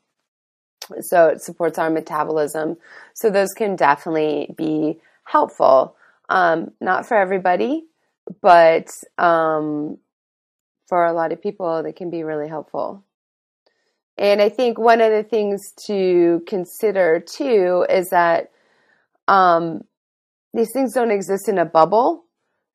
So it supports our metabolism. So those can definitely be helpful. Um, not for everybody. But um, for a lot of people, they can be really helpful. And I think one of the things to consider too is that um, these things don't exist in a bubble.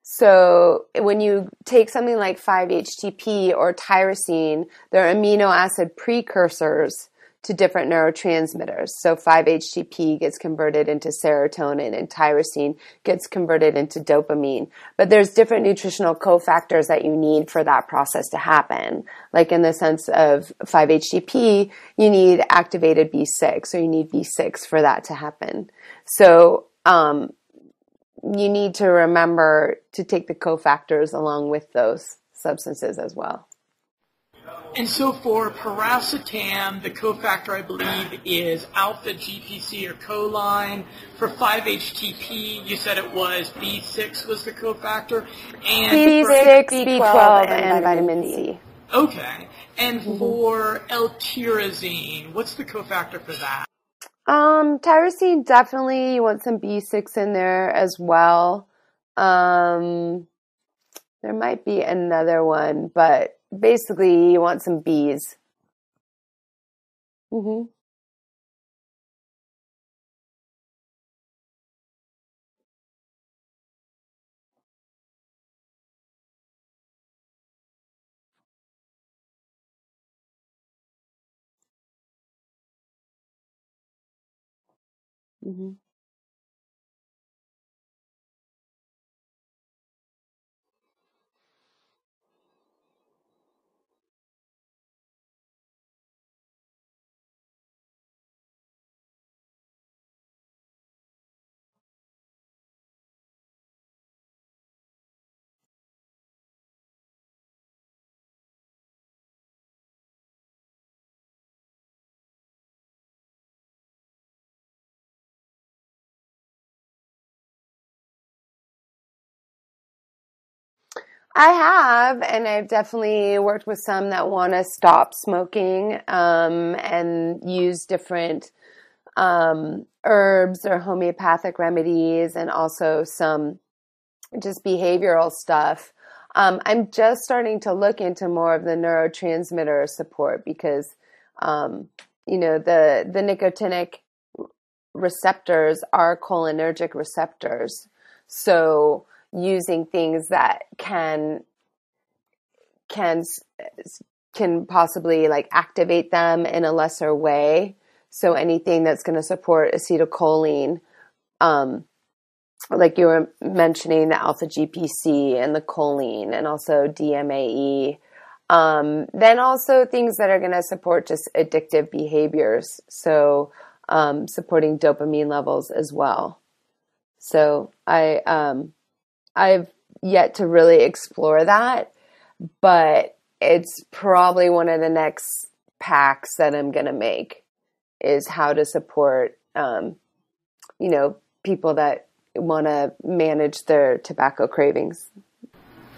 So when you take something like 5-HTP or tyrosine, they're amino acid precursors to different neurotransmitters. So 5-HTP gets converted into serotonin and tyrosine gets converted into dopamine. But there's different nutritional cofactors that you need for that process to happen. Like in the sense of 5-HTP, you need activated B6 or you need B6 for that to happen. So, um, you need to remember to take the cofactors along with those substances as well. And so for piracetam, the cofactor I believe is alpha GPC or choline. For 5-HTP, you said it was B6 was the cofactor. And B6, B12, and vitamin C. Okay. And for L-tyrosine, what's the cofactor for that? Um, tyrosine definitely you want some B6 in there as well. Um, there might be another one, but basically you want some B's. Mhm. Mhm. I have, and I've definitely worked with some that want to stop smoking um, and use different um, herbs or homeopathic remedies, and also some just behavioral stuff. Um, I'm just starting to look into more of the neurotransmitter support because, um, you know, the the nicotinic receptors are cholinergic receptors, so using things that can can can possibly like activate them in a lesser way. So anything that's going to support acetylcholine, um, like you were mentioning the alpha GPC and the choline, and also DMAE. Um, then also things that are going to support just addictive behaviors. So um, supporting dopamine levels as well. So I um, I've yet to really explore that, but it's probably one of the next packs that I'm going to make is how to support, um, you know, people that want to manage their tobacco cravings.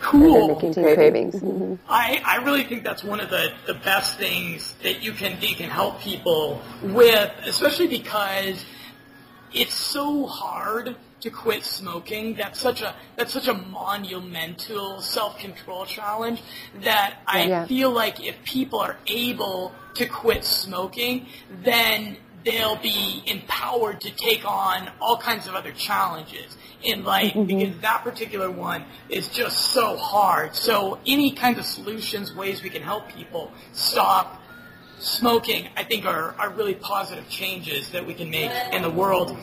Cool. Nicotine cravings. Mhm. I, I really think that's one of the, the best things that you can you can help people with, especially because it's so hard to quit smoking. That's such a that's such a monumental self control challenge that I Yeah. feel like if people are able to quit smoking, then they'll be empowered to take on all kinds of other challenges in life mm-hmm. because that particular one is just so hard. So any kinds of solutions, ways we can help people stop smoking, I think are, are really positive changes that we can make in the world.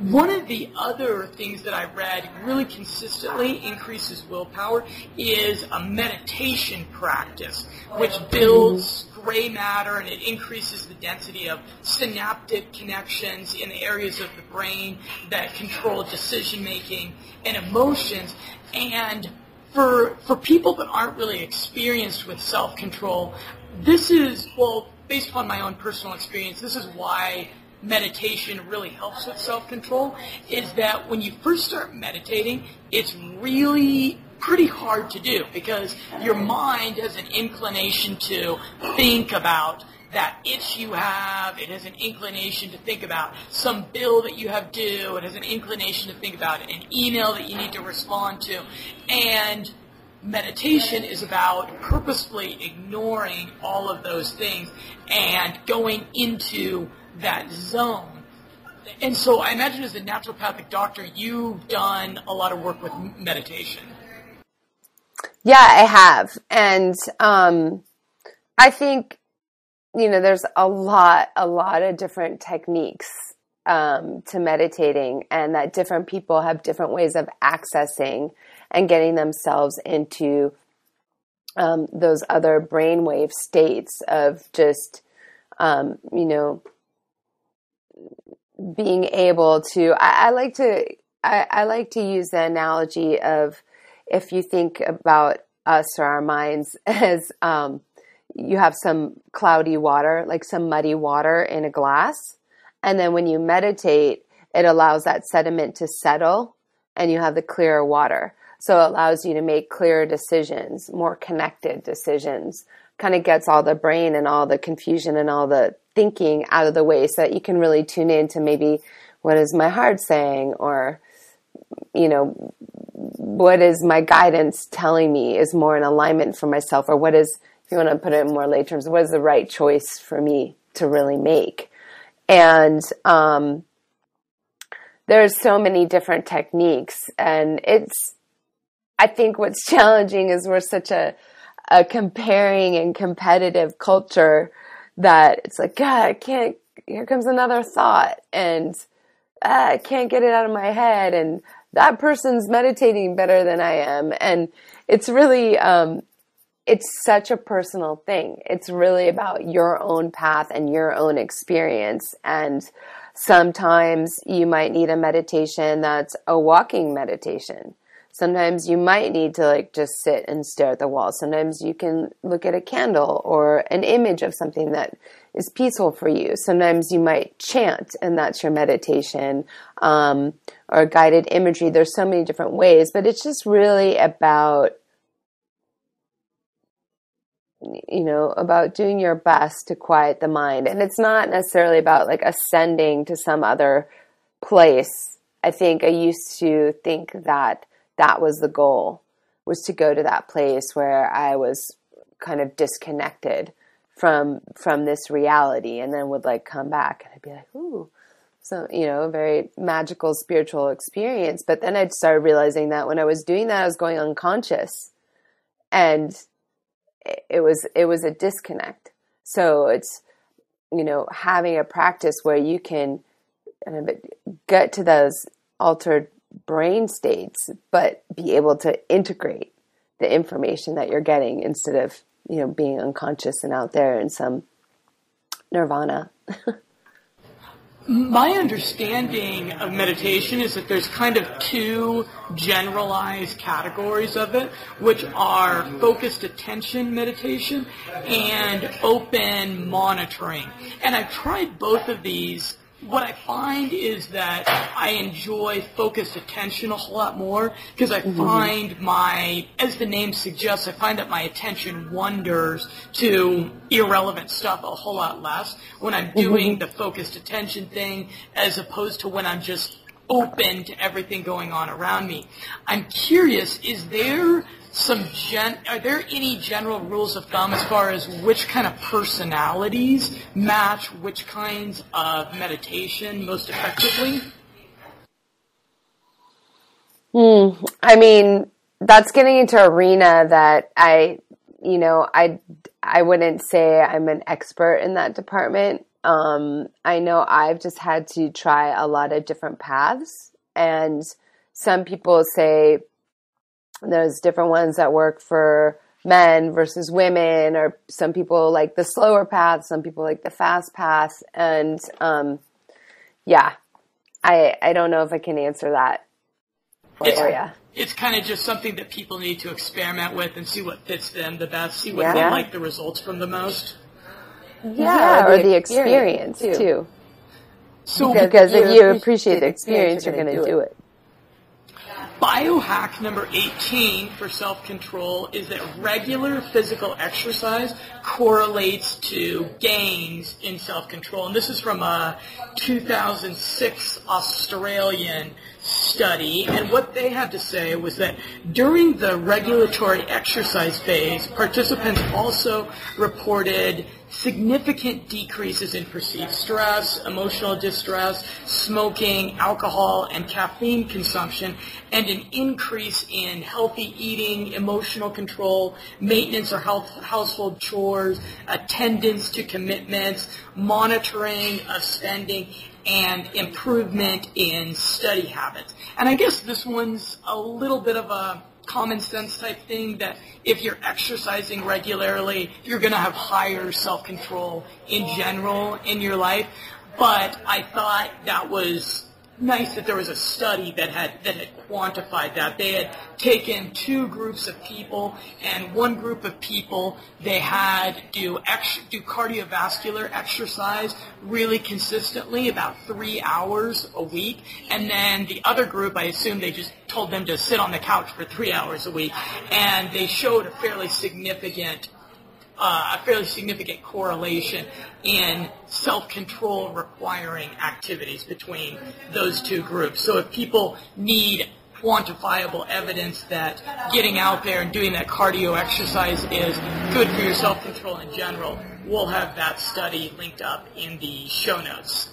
One of the other things that I read really consistently increases willpower is a meditation practice, which builds gray matter and it increases the density of synaptic connections in the areas of the brain that control decision making and emotions. And for for people that aren't really experienced with self control, this is well based upon my own personal experience. This is why meditation really helps with self control. Is that when you first start meditating, it's really pretty hard to do because your mind has an inclination to think about that itch you have. It has an inclination to think about some bill that you have due. It has an inclination to think about an email that you need to respond to. And meditation is about purposefully ignoring all of those things and going into that zone. And so I imagine as a naturopathic doctor, you've done a lot of work with meditation. Yeah, I have. And um, I think, you know, there's a lot, a lot of different techniques um, to meditating, and that different people have different ways of accessing and getting themselves into um, those other brainwave states of just, um, you know, being able to. I, I like to. I, I like to use the analogy of if you think about us or our minds as um, you have some cloudy water, like some muddy water in a glass, and then when you meditate, it allows that sediment to settle, and you have the clearer water. So it allows you to make clearer decisions, more connected decisions. Kind of gets all the brain and all the confusion and all the thinking out of the way so that you can really tune in to maybe what is my heart saying or you know what is my guidance telling me is more in alignment for myself or what is if you want to put it in more lay terms what is the right choice for me to really make and um, there's so many different techniques and it's I think what's challenging is we're such a, a comparing and competitive culture that it's like, God, I can't, here comes another thought and ah, I can't get it out of my head. And that person's meditating better than I am. And it's really, um, it's such a personal thing. It's really about your own path and your own experience. And sometimes you might need a meditation that's a walking meditation Sometimes you might need to like just sit and stare at the wall. Sometimes you can look at a candle or an image of something that is peaceful for you. Sometimes you might chant and that's your meditation um, or guided imagery. There's so many different ways, but it's just really about you know about doing your best to quiet the mind and it's not necessarily about like ascending to some other place i think i used to think that that was the goal was to go to that place where I was kind of disconnected from from this reality and then would like come back and I'd be like, ooh, so you know, a very magical spiritual experience. But then I'd started realizing that when I was doing that I was going unconscious. And it was it was a disconnect. So it's you know, having a practice where you can get to those altered brain states, but be able to integrate the information that you're getting instead of, you know, being unconscious and out there in some nirvana. My understanding of meditation is that there's kind of two generalized categories of it, which are focused attention meditation and open monitoring. And I've tried both of these what I find is that I enjoy focused attention a whole lot more because I mm-hmm. find my, as the name suggests, I find that my attention wanders to irrelevant stuff a whole lot less when I'm doing mm-hmm. the focused attention thing as opposed to when I'm just open to everything going on around me. I'm curious, is there some gen are there any general rules of thumb as far as which kind of personalities match which kinds of meditation most effectively? Hmm. I mean, that's getting into arena that I, you know, I, I wouldn't say I'm an expert in that department. Um, I know I've just had to try a lot of different paths and some people say there's different ones that work for men versus women, or some people like the slower path, some people like the fast path, and um, yeah, I I don't know if I can answer that for it's, you. It's kind of just something that people need to experiment with and see what fits them the best, see what yeah. they like the results from the most. Yeah, yeah or, the, the experience, experience too. too. So because, because if you appreciate the experience, you're going to do it. Biohack number 18 for self-control is that regular physical exercise correlates to gains in self-control. And this is from a 2006 Australian study. And what they had to say was that during the regulatory exercise phase, participants also reported significant decreases in perceived stress, emotional distress, smoking, alcohol, and caffeine consumption, and an increase in healthy eating, emotional control, maintenance or health, household chores, attendance to commitments, monitoring of spending, and improvement in study habits. And I guess this one's a little bit of a common sense type thing that if you're exercising regularly, you're going to have higher self-control in general in your life. But I thought that was nice that there was a study that had that had quantified that. They had taken two groups of people, and one group of people they had do ex- do cardiovascular exercise really consistently, about three hours a week, and then the other group, I assume they just told them to sit on the couch for three hours a week, and they showed a fairly significant uh, a fairly significant correlation in self-control requiring activities between those two groups. So if people need quantifiable evidence that getting out there and doing that cardio exercise is good for your self-control in general, we'll have that study linked up in the show notes.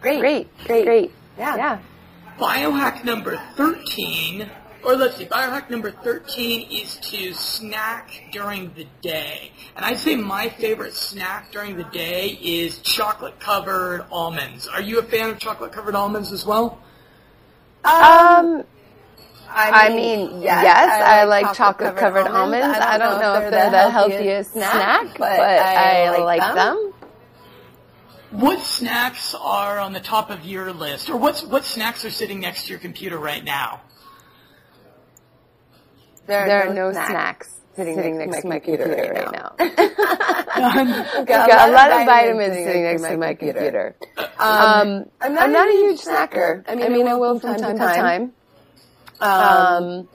Great, Great, great, great. Yeah. Yeah. Biohack number 13, or let's see, biohack number 13 is to snack during the day. And I'd say my favorite snack during the day is chocolate covered almonds. Are you a fan of chocolate covered almonds as well? Um, I mean, yes, I like chocolate covered almonds. I don't know if they're the healthiest snack, but I like them. What snacks are on the top of your list? Or what's, what snacks are sitting next to your computer right now? There are no snacks sitting next to my computer right now. I've Got a lot of vitamins sitting next to my computer. Um, I'm I'm not a huge snacker. I mean, I will from time to time. Um,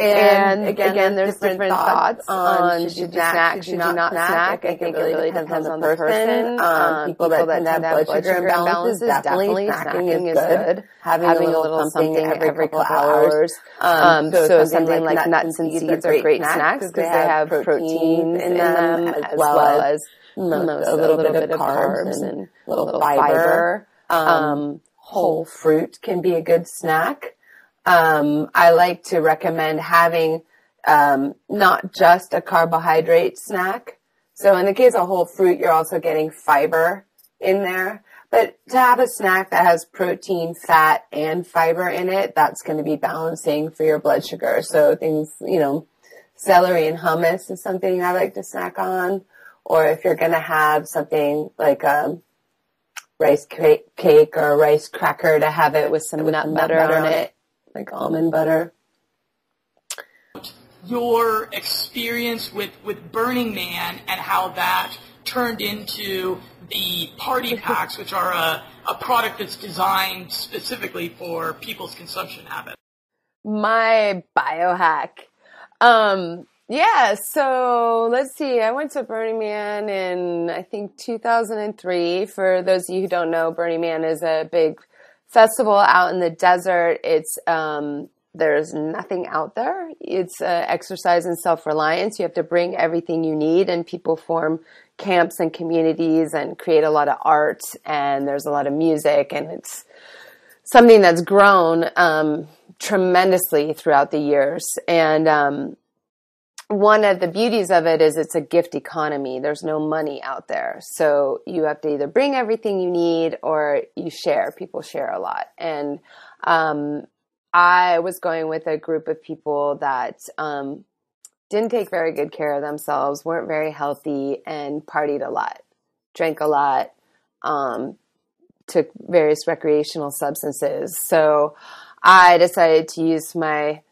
and again, there's different thoughts on should you snack, should you not snack. I think it really depends on the person. Um, people that tend to have blood sugar imbalances, definitely snacking is good. Having a little something every couple hours. Um, so something like nuts and seeds are great snacks because they have protein in them as well as a little bit of carbs and a little fiber. Um, whole fruit can be a good snack. Um, I like to recommend having um, not just a carbohydrate snack. So in the case of whole fruit, you're also getting fiber in there. But to have a snack that has protein, fat, and fiber in it, that's going to be balancing for your blood sugar. So things, you know, celery and hummus is something I like to snack on. Or if you're going to have something like a rice cake, cake or a rice cracker to have it with some nut butter on it like almond butter. your experience with, with Burning Man and how that turned into the party packs, which are a, a product that's designed specifically for people's consumption habits. My biohack. Um, yeah, so let's see. I went to Burning Man in I think 2003. For those of you who don't know, Burning Man is a big festival out in the desert. It's um, there's nothing out there. It's uh, exercise and self reliance. You have to bring everything you need, and people form camps and communities and create a lot of art. And there's a lot of music, and it's something that's grown um, tremendously throughout the years. And um, one of the beauties of it is it's a gift economy. There's no money out there. So you have to either bring everything you need or you share. People share a lot. And um, I was going with a group of people that um, didn't take very good care of themselves, weren't very healthy, and partied a lot, drank a lot, um, took various recreational substances. So I decided to use my,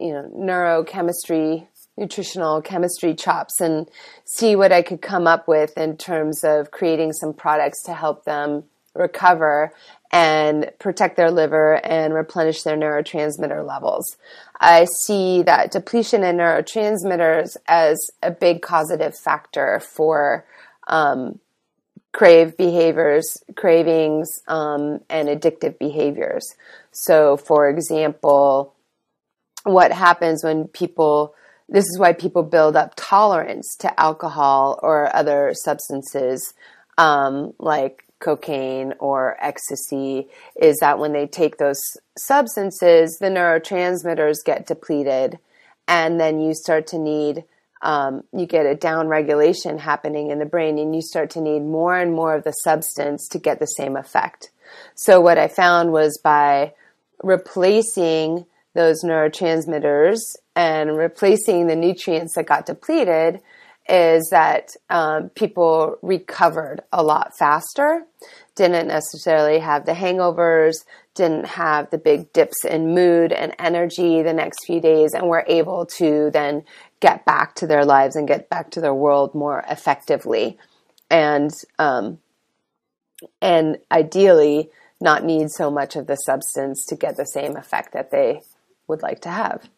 you know, neurochemistry nutritional chemistry chops and see what I could come up with in terms of creating some products to help them recover and protect their liver and replenish their neurotransmitter levels. I see that depletion in neurotransmitters as a big causative factor for um, crave behaviors, cravings, um, and addictive behaviors. So, for example, what happens when people this is why people build up tolerance to alcohol or other substances um, like cocaine or ecstasy is that when they take those substances, the neurotransmitters get depleted, and then you start to need um, you get a down regulation happening in the brain, and you start to need more and more of the substance to get the same effect. So what I found was by replacing those neurotransmitters and replacing the nutrients that got depleted is that um, people recovered a lot faster, didn't necessarily have the hangovers, didn't have the big dips in mood and energy the next few days, and were able to then get back to their lives and get back to their world more effectively. And um, and ideally, not need so much of the substance to get the same effect that they would like to have.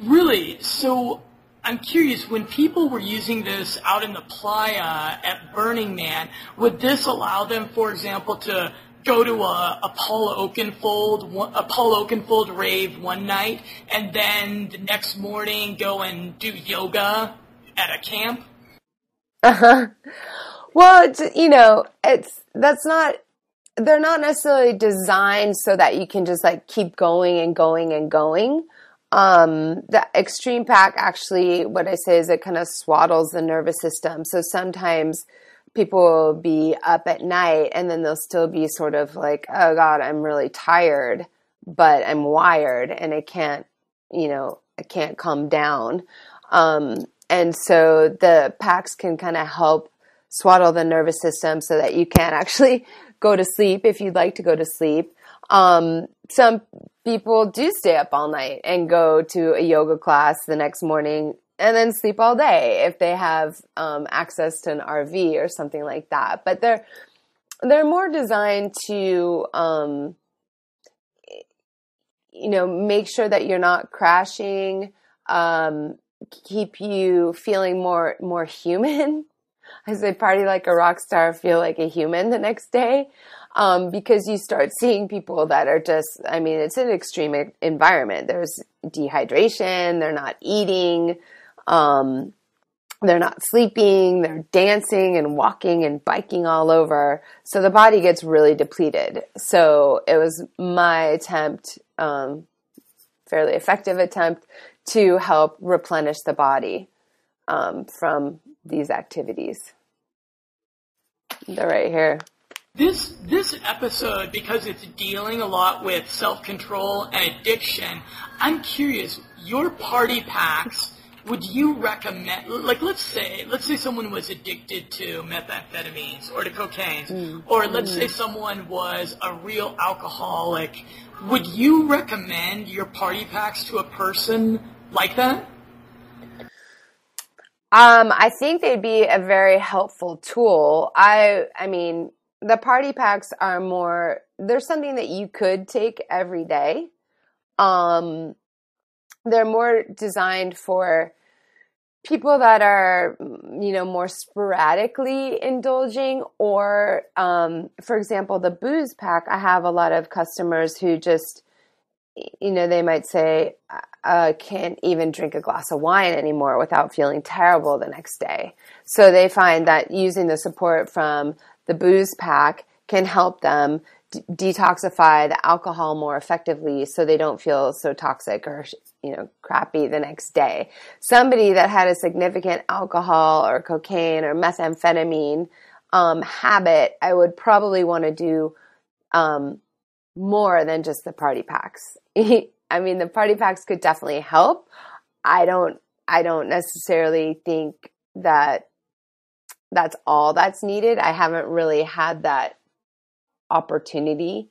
Really? So I'm curious, when people were using this out in the playa at Burning Man, would this allow them, for example, to go to a, a Paul Oakenfold a Paul Oakenfold rave one night, and then the next morning go and do yoga at a camp? Uh huh. Well, it's, you know, it's that's not. They're not necessarily designed so that you can just like keep going and going and going. Um, the extreme pack actually, what I say is it kind of swaddles the nervous system. So sometimes people will be up at night and then they'll still be sort of like, oh God, I'm really tired, but I'm wired and I can't, you know, I can't calm down. Um, and so the packs can kind of help swaddle the nervous system so that you can actually go to sleep if you'd like to go to sleep. Um, some people do stay up all night and go to a yoga class the next morning and then sleep all day if they have um, access to an RV or something like that. But they're they're more designed to um, you know make sure that you're not crashing, um, keep you feeling more more human. I say party like a rock star, feel like a human the next day um, because you start seeing people that are just, I mean, it's an extreme environment. There's dehydration, they're not eating, um, they're not sleeping, they're dancing and walking and biking all over. So the body gets really depleted. So it was my attempt, um, fairly effective attempt, to help replenish the body um, from these activities. They're right here. This this episode, because it's dealing a lot with self control and addiction, I'm curious. Your party packs, would you recommend? Like, let's say let's say someone was addicted to methamphetamines or to cocaine, mm. or let's mm. say someone was a real alcoholic. Would you recommend your party packs to a person like that? Um, I think they'd be a very helpful tool. I, I mean, the party packs are more there's something that you could take every day. Um they're more designed for people that are you know more sporadically indulging or um for example the booze pack i have a lot of customers who just you know they might say I can't even drink a glass of wine anymore without feeling terrible the next day. So they find that using the support from the booze pack can help them d- detoxify the alcohol more effectively so they don't feel so toxic or you know crappy the next day. Somebody that had a significant alcohol or cocaine or methamphetamine um, habit i would probably want to do um, more than just the party packs. I mean the party packs could definitely help. I don't i don't necessarily think that that's all that's needed. I haven't really had that opportunity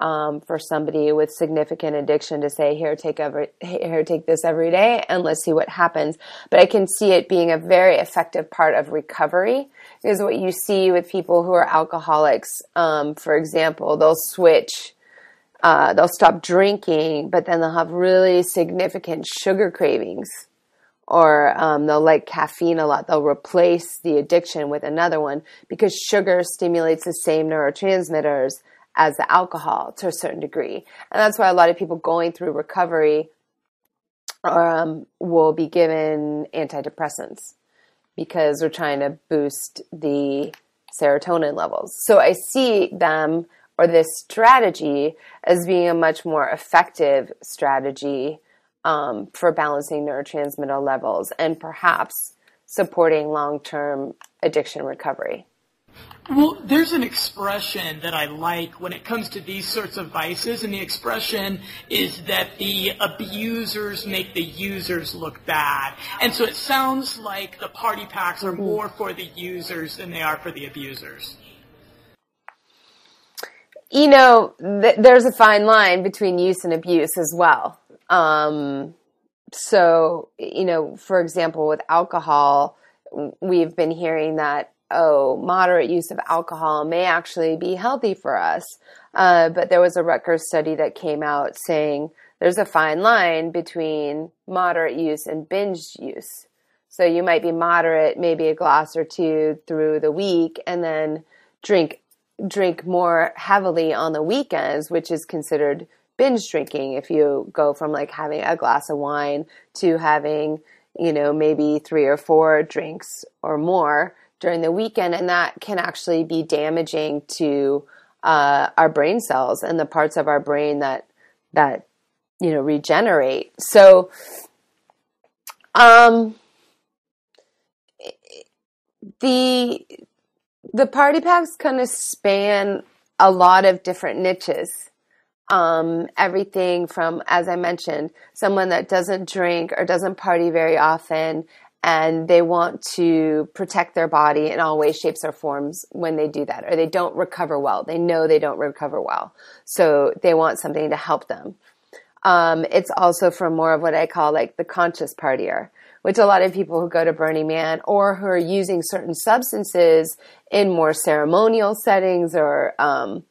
um, for somebody with significant addiction to say, here, take every, here, take this every day and let's see what happens. But I can see it being a very effective part of recovery because what you see with people who are alcoholics, um, for example, they'll switch, uh, they'll stop drinking, but then they'll have really significant sugar cravings or um, they'll like caffeine a lot. They'll replace the addiction with another one because sugar stimulates the same neurotransmitters as the alcohol to a certain degree. And that's why a lot of people going through recovery um, will be given antidepressants because we're trying to boost the serotonin levels. So I see them or this strategy as being a much more effective strategy um, for balancing neurotransmitter levels and perhaps supporting long term addiction recovery. Well, there's an expression that I like when it comes to these sorts of vices, and the expression is that the abusers make the users look bad. And so it sounds like the party packs are more for the users than they are for the abusers. You know, th- there's a fine line between use and abuse as well. Um, so, you know, for example, with alcohol, we've been hearing that oh, moderate use of alcohol may actually be healthy for us. Uh, but there was a Rutgers study that came out saying there's a fine line between moderate use and binge use. So you might be moderate, maybe a glass or two through the week, and then drink drink more heavily on the weekends, which is considered binge drinking. If you go from like having a glass of wine to having, you know, maybe three or four drinks or more during the weekend, and that can actually be damaging to uh, our brain cells and the parts of our brain that that you know regenerate. So, um, the the party packs kind of span a lot of different niches. Um, everything from, as I mentioned, someone that doesn't drink or doesn't party very often and they want to protect their body in all ways, shapes, or forms when they do that, or they don't recover well. They know they don't recover well. So they want something to help them. Um, it's also for more of what I call like the conscious partier, which a lot of people who go to Burning Man or who are using certain substances in more ceremonial settings or um,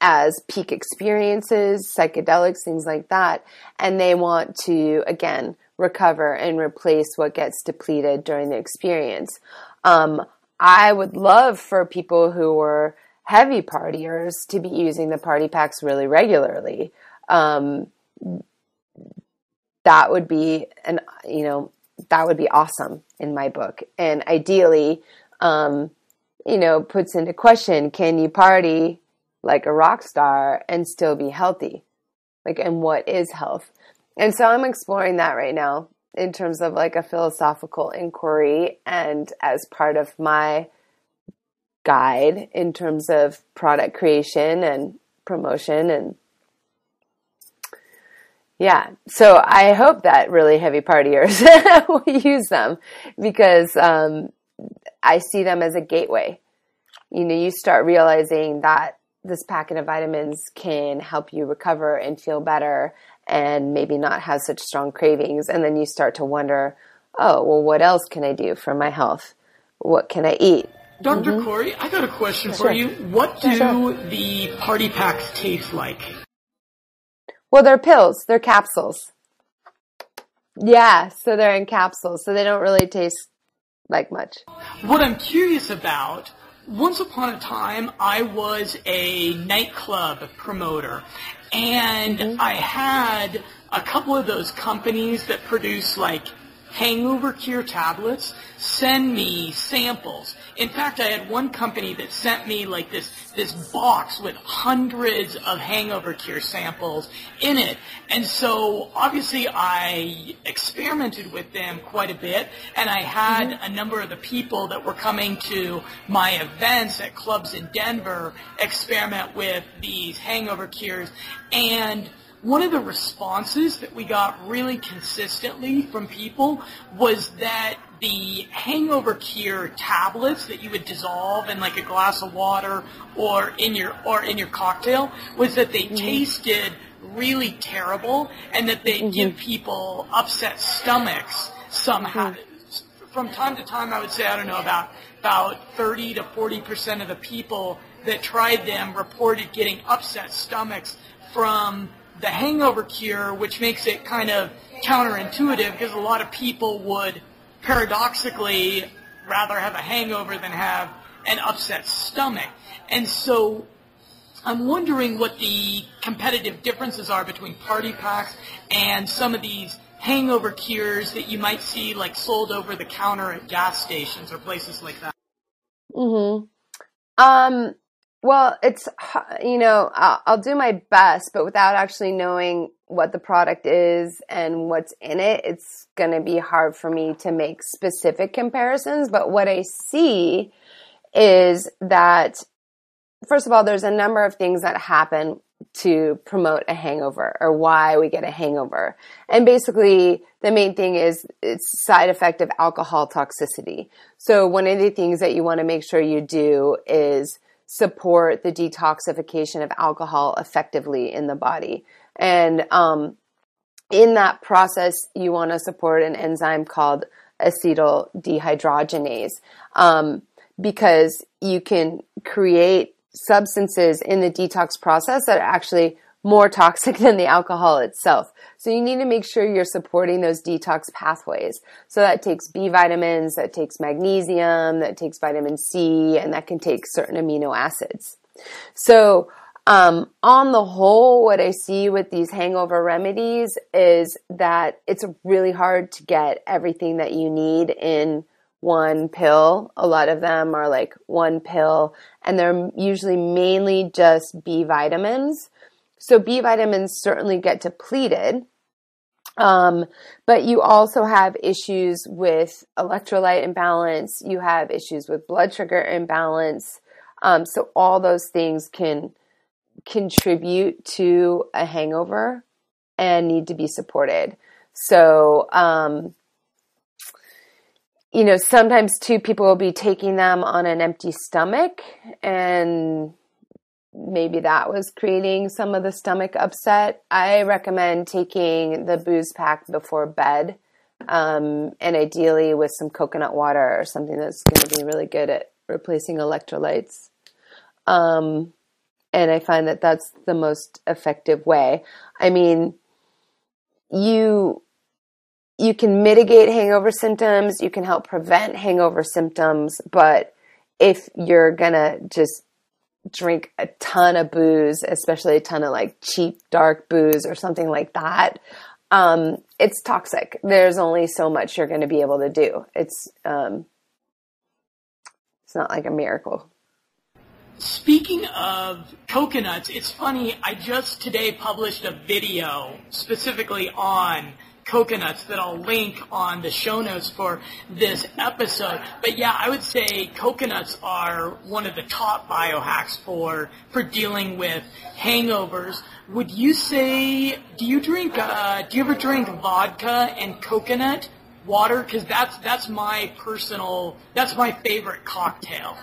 as peak experiences, psychedelics, things like that, and they want to again recover and replace what gets depleted during the experience. Um, I would love for people who were heavy partiers to be using the party packs really regularly. Um, that would be an you know that would be awesome in my book, and ideally, um, you know, puts into question: Can you party like a rock star and still be healthy? Like, and what is health? And so I'm exploring that right now in terms of like a philosophical inquiry and as part of my guide in terms of product creation and promotion and yeah so i hope that really heavy partiers will use them because um, i see them as a gateway you know you start realizing that this packet of vitamins can help you recover and feel better and maybe not have such strong cravings. And then you start to wonder, oh, well, what else can I do for my health? What can I eat? doctor mm-hmm. Corey, I got a question sure. for you. What do sure. the party packs taste like? Well, they're pills, they're capsules. Yeah, so they're in capsules, so they don't really taste like much. What I'm curious about once upon a time, I was a nightclub promoter, and. I had a couple of those companies that produce like hangover cure tablets send me samples. In fact, I had one company that sent me like this, this box with hundreds of hangover cure samples in it. And so obviously I experimented with them quite a bit and I had mm-hmm. a number of the people that were coming to my events at clubs in Denver experiment with these hangover cures and one of the responses that we got really consistently from people was that the hangover cure tablets that you would dissolve in like a glass of water or in your or in your cocktail was that they mm-hmm. tasted really terrible and that they mm-hmm. give people upset stomachs somehow. Mm-hmm. From time to time I would say I don't know about about 30 to 40 percent of the people that tried them reported getting upset stomachs from the hangover cure, which makes it kind of counterintuitive because a lot of people would paradoxically rather have a hangover than have an upset stomach. And so I'm wondering what the competitive differences are between party packs and some of these hangover cures that you might see like sold over the counter at gas stations or places like that. hmm Um, well, it's, you know, I'll, I'll do my best, but without actually knowing what the product is and what's in it, it's going to be hard for me to make specific comparisons. But what I see is that, first of all, there's a number of things that happen to promote a hangover or why we get a hangover. And basically, the main thing is it's side effect of alcohol toxicity. So one of the things that you want to make sure you do is support the detoxification of alcohol effectively in the body. And um, in that process, you want to support an enzyme called acetyl dehydrogenase um, because you can create substances in the detox process that are actually more toxic than the alcohol itself. So you need to make sure you're supporting those detox pathways. So that takes B vitamins, that takes magnesium, that takes vitamin C, and that can take certain amino acids. So um, on the whole, what I see with these hangover remedies is that it's really hard to get everything that you need in one pill. A lot of them are like one pill, and they're usually mainly just B vitamins. So B vitamins certainly get depleted. Um, but you also have issues with electrolyte imbalance. You have issues with blood sugar imbalance. Um, so all those things can contribute to a hangover and need to be supported. So, um, you know, sometimes too, people will be taking them on an empty stomach, and maybe that was creating some of the stomach upset. I recommend taking the booze pack before bed, um, and ideally with some coconut water or something that's going to be really good at replacing electrolytes. Um, and I find that that's the most effective way. I mean, you you can mitigate hangover symptoms, you can help prevent hangover symptoms, but if you're gonna just drink a ton of booze, especially a ton of like cheap dark booze or something like that, um, it's toxic. There's only so much you're going to be able to do. It's um, it's not like a miracle. Speaking of coconuts, it's funny, I just today published a video specifically on coconuts that I'll link on the show notes for this episode. But yeah, I would say coconuts are one of the top biohacks for, for dealing with hangovers. Would you say, do you drink, uh, do you ever drink vodka and coconut water? Cause that's, that's my personal, that's my favorite cocktail.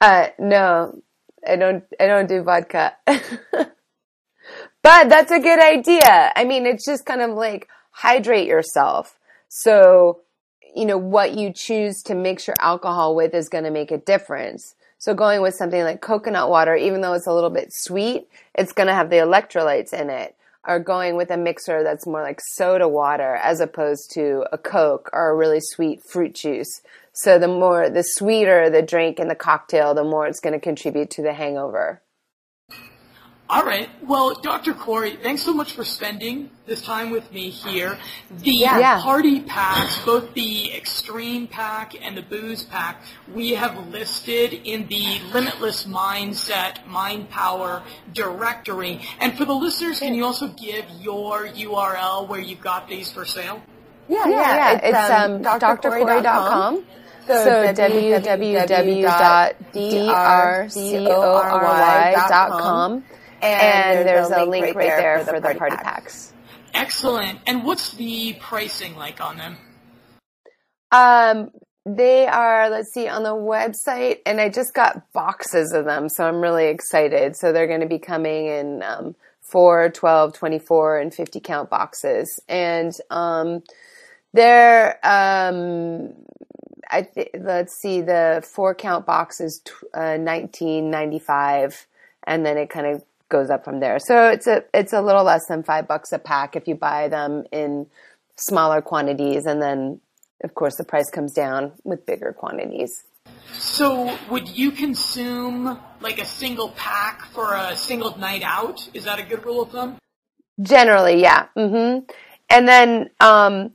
Uh, no, I don't. I don't do vodka. but that's a good idea. I mean, it's just kind of like hydrate yourself. So, you know, what you choose to mix your alcohol with is going to make a difference. So going with something like coconut water, even though it's a little bit sweet, it's going to have the electrolytes in it. Or going with a mixer that's more like soda water as opposed to a Coke or a really sweet fruit juice. So the more, the sweeter the drink and the cocktail, the more it's going to contribute to the hangover. All right. Well, Dr. Corey, thanks so much for spending this time with me here. The Yeah. party packs, both the extreme pack and the booze pack, we have listed in the Limitless Mindset Mind Power directory. And for the listeners, can you also give your URL where you got these for sale? Yeah, Yeah, it's, um, drcorey.com. So, www.drcory.com. And, there's, a link right, there for the party packs. Excellent. And what's the pricing like on them? Um, they are, let's see, on the website, and I just got boxes of them, so I'm really excited. So they're going to be coming in um, 4, 12, 24, and 50 count boxes. And um, they're, um, I th- let's see, the four count box is t- uh, 1995, and then it kind of goes up from there. So it's a it's a little less than five bucks a pack if you buy them in smaller quantities, and then of course the price comes down with bigger quantities. So, would you consume like a single pack for a single night out? Is that a good rule of thumb? Generally, yeah. hmm And then, um,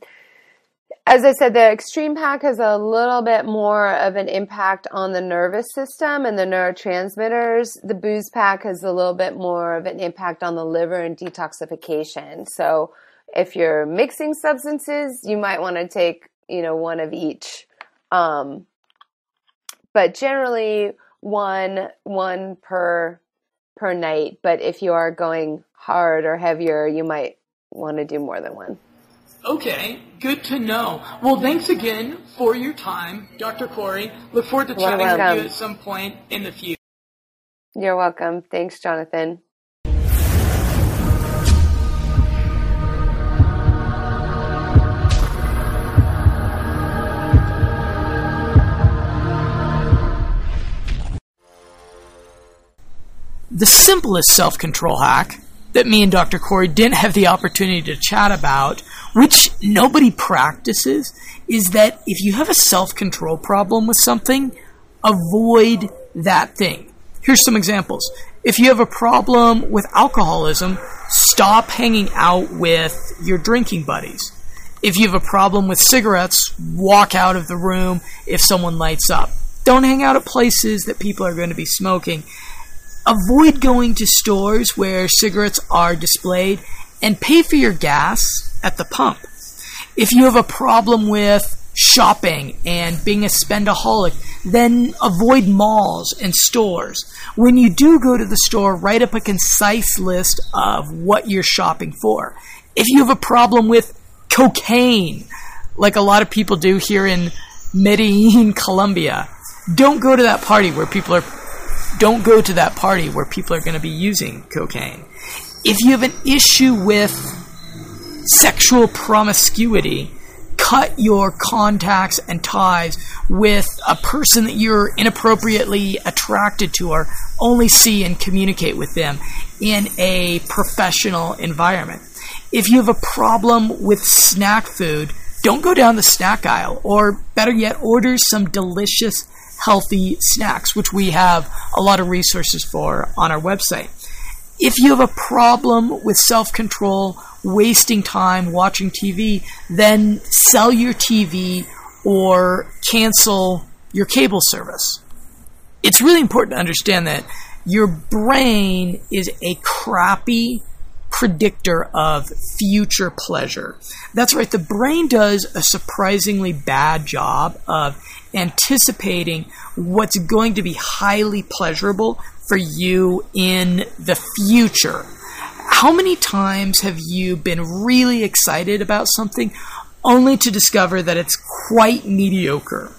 as I said, the extreme pack has a little bit more of an impact on the nervous system and the neurotransmitters. The booze pack has a little bit more of an impact on the liver and detoxification. So, if you're mixing substances, you might want to take, you know, one of each. Um, but generally one one per per night. But if you are going hard or heavier, you might want to do more than one. Okay, good to know. Well, thanks again for your time, Dr. Corey. Look forward to chatting with you at some point in the future. You're welcome. Thanks, Jonathan. The simplest self control hack that me and Dr. Corey didn't have the opportunity to chat about, which nobody practices, is that if you have a self control problem with something, avoid that thing. Here's some examples. If you have a problem with alcoholism, stop hanging out with your drinking buddies. If you have a problem with cigarettes, walk out of the room if someone lights up. Don't hang out at places that people are going to be smoking avoid going to stores where cigarettes are displayed and pay for your gas at the pump. If you have a problem with shopping and being a spendaholic, then avoid malls and stores. When you do go to the store, write up a concise list of what you're shopping for. If you have a problem with cocaine, like a lot of people do here in Medellin, Colombia, don't go to that party where people are don't go to that party where people are going to be using cocaine. If you have an issue with sexual promiscuity, cut your contacts and ties with a person that you're inappropriately attracted to or only see and communicate with them in a professional environment. If you have a problem with snack food, don't go down the snack aisle, or better yet, order some delicious healthy snacks, which we have a lot of resources for on our website. If you have a problem with self control, wasting time watching TV, then sell your TV or cancel your cable service. It's really important to understand that your brain is a crappy predictor of future pleasure. That's right, the brain does a surprisingly bad job of anticipating what's going to be highly pleasurable for you in the future. How many times have you been really excited about something only to discover that it's quite mediocre?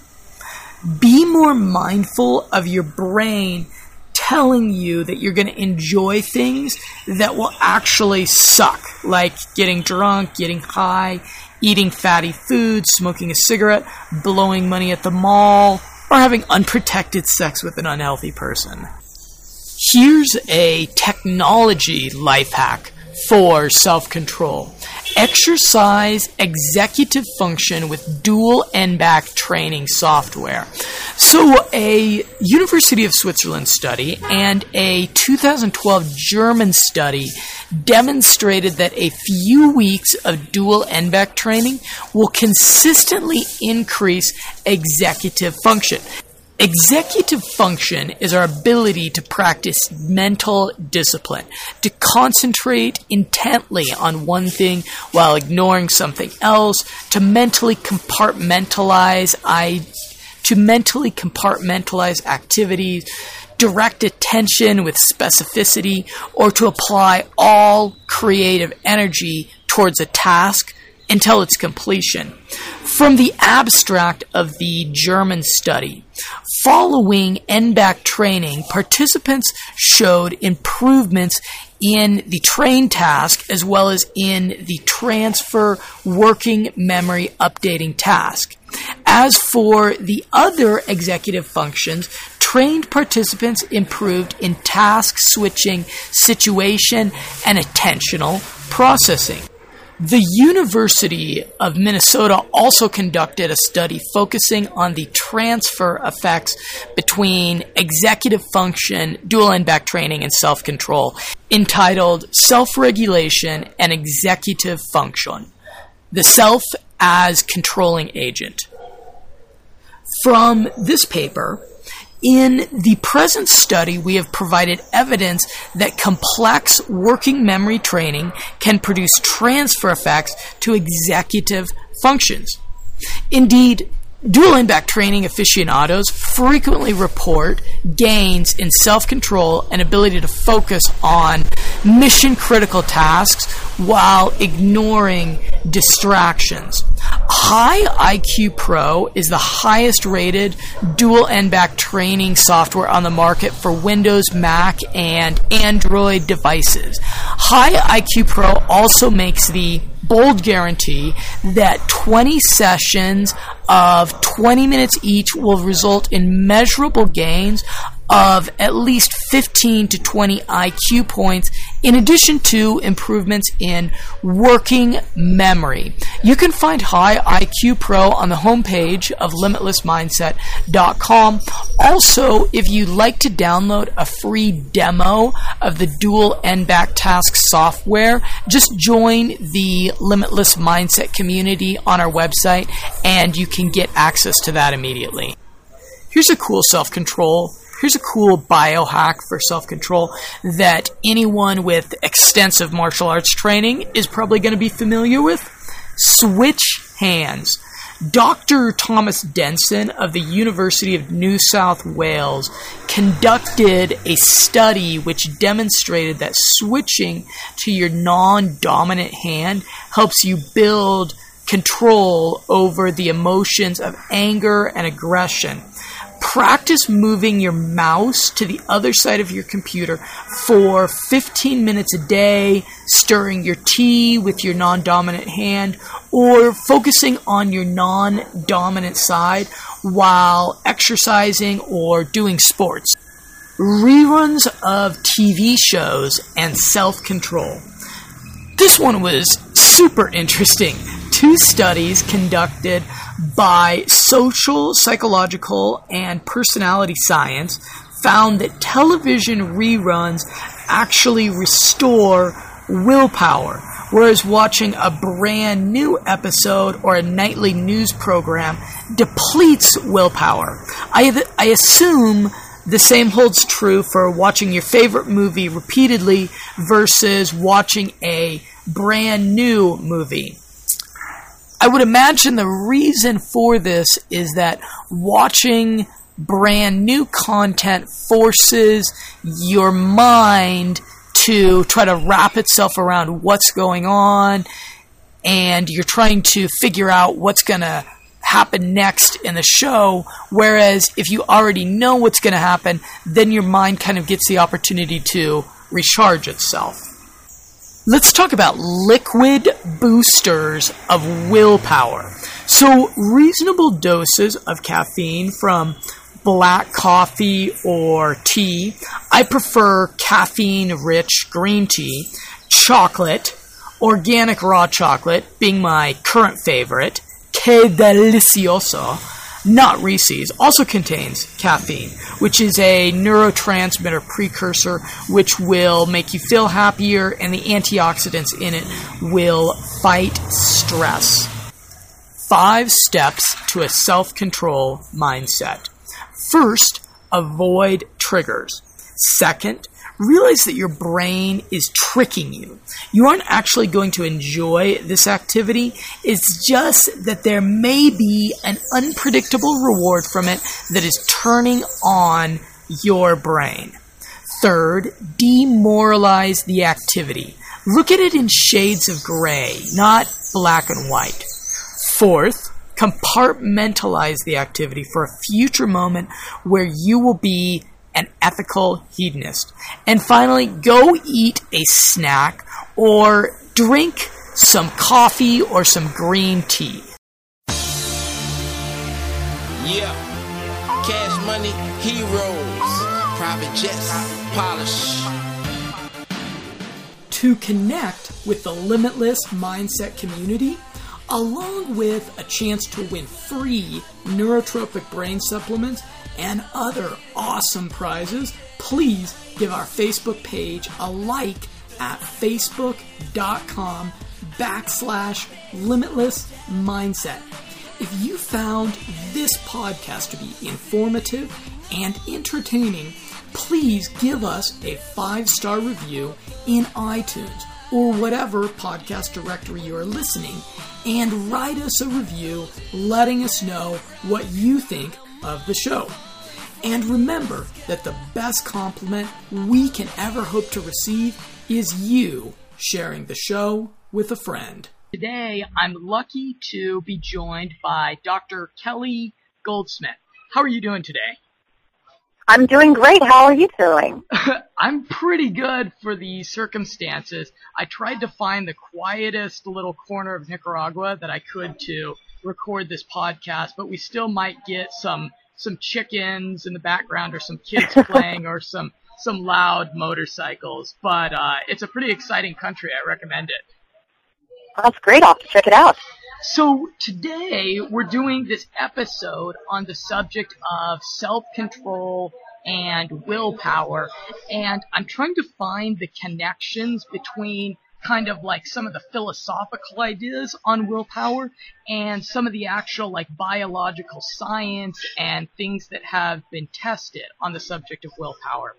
Be more mindful of your brain telling you that you're going to enjoy things that will actually suck, like getting drunk, getting high, eating fatty foods, smoking a cigarette, blowing money at the mall, or having unprotected sex with an unhealthy person. Here's a technology life hack for self control. Exercise executive function with dual N-back training software. So, a University of Switzerland study and a 2012 German study demonstrated that a few weeks of dual N-back training will consistently increase executive function. Executive function is our ability to practice mental discipline, to concentrate intently on one thing while ignoring something else, to mentally compartmentalize I to mentally compartmentalize activities, direct attention with specificity, or to apply all creative energy towards a task until its completion. From the abstract of the German study, following N-back training, participants showed improvements in the train task as well as in the transfer working memory updating task. As for the other executive functions, trained participants improved in task switching, situation, and attentional processing. The University of Minnesota also conducted a study focusing on the transfer effects between executive function, dual back training, and self control, entitled Self Regulation and Executive Function The Self as Controlling Agent. From this paper, in the present study, we have provided evidence that complex working memory training can produce transfer effects to executive functions. Indeed, dual back training aficionados frequently report gains in self control and ability to focus on mission critical tasks while ignoring distractions. High IQ Pro is the highest rated dual N-back training software on the market for Windows, Mac, and Android devices. High IQ Pro also makes the bold guarantee that 20 sessions of 20 minutes each will result in measurable gains of at least 15 to 20 IQ points, in addition to improvements in working memory. You can find High IQ Pro on the homepage of limitlessmindset.com. Also, if you'd like to download a free demo of the dual N-back task software, just join the Limitless Mindset community on our website and you can get access to that immediately. Here's a cool self control here's a cool biohack for self control that anyone with extensive martial arts training is probably going to be familiar with. Switch hands. Dr. Thomas Denson of the University of New South Wales conducted a study which demonstrated that switching to your non dominant hand helps you build control over the emotions of anger and aggression practice moving your mouse to the other side of your computer for 15 minutes a day, stirring your tea with your non dominant hand, or focusing on your non dominant side while exercising or doing sports. Reruns of TV shows and self control. This one was super interesting. Two studies conducted by social, psychological, and personality science found that television reruns actually restore willpower, whereas watching a brand new episode or a nightly news program depletes willpower. I, I assume the same holds true for watching your favorite movie repeatedly versus watching a brand new movie. I would imagine the reason for this is that watching brand new content forces your mind to try to wrap itself around what's going on and you're trying to figure out what's going to happen next in the show. Whereas if you already know what's going to happen then your mind kind of gets the opportunity to recharge itself Let's talk about liquid boosters of willpower. So, reasonable doses of caffeine from black coffee or tea. I prefer caffeine rich green tea, chocolate, organic raw chocolate being my current favorite, que delicioso not Reese's, also contains caffeine, which is a neurotransmitter precursor which will make you feel happier, and the antioxidants in it will fight stress. Five steps to a self control mindset. First, avoid triggers. Second, realize that your brain is tricking you. You aren't actually going to enjoy this activity. It's just that there may be an unpredictable reward from it that is turning on your brain. Third, demoralize the activity. Look at it in shades of gray, not black and white. Fourth, compartmentalize the activity for a future moment where you will be an ethical hedonist. And finally, go eat a snack or drink some coffee or some green tea. Yeah. Cash money, heroes, private jets, polish. To connect with the Limitless Mindset community, along with a chance to win free neurotropic brain supplements and other awesome prizes, please give our Facebook page a like at facebook.com backslash limitless mindset. If you found this podcast to be informative and entertaining, please give us a five star review in iTunes or whatever podcast directory you are listening and write us a review letting us know what you think of the show. And remember that the best compliment we can ever hope to receive is you sharing the show with a friend. Today, I'm lucky to be joined by Dr. Kelly Goldsmith. How are you doing today? I'm doing great. How are you doing? I'm pretty good for the circumstances. I tried to find the quietest little corner of Nicaragua that I could to record this podcast, but we still might get some some chickens in the background or some kids playing or some some loud motorcycles. But uh, it's a pretty exciting country. I recommend it. That's great. I'll have to check it out. So today we're doing this episode on the subject of self-control and willpower, and I'm trying to find the connections between kind of like some of the philosophical ideas on willpower and some of the actual like biological science and things that have been tested on the subject of willpower.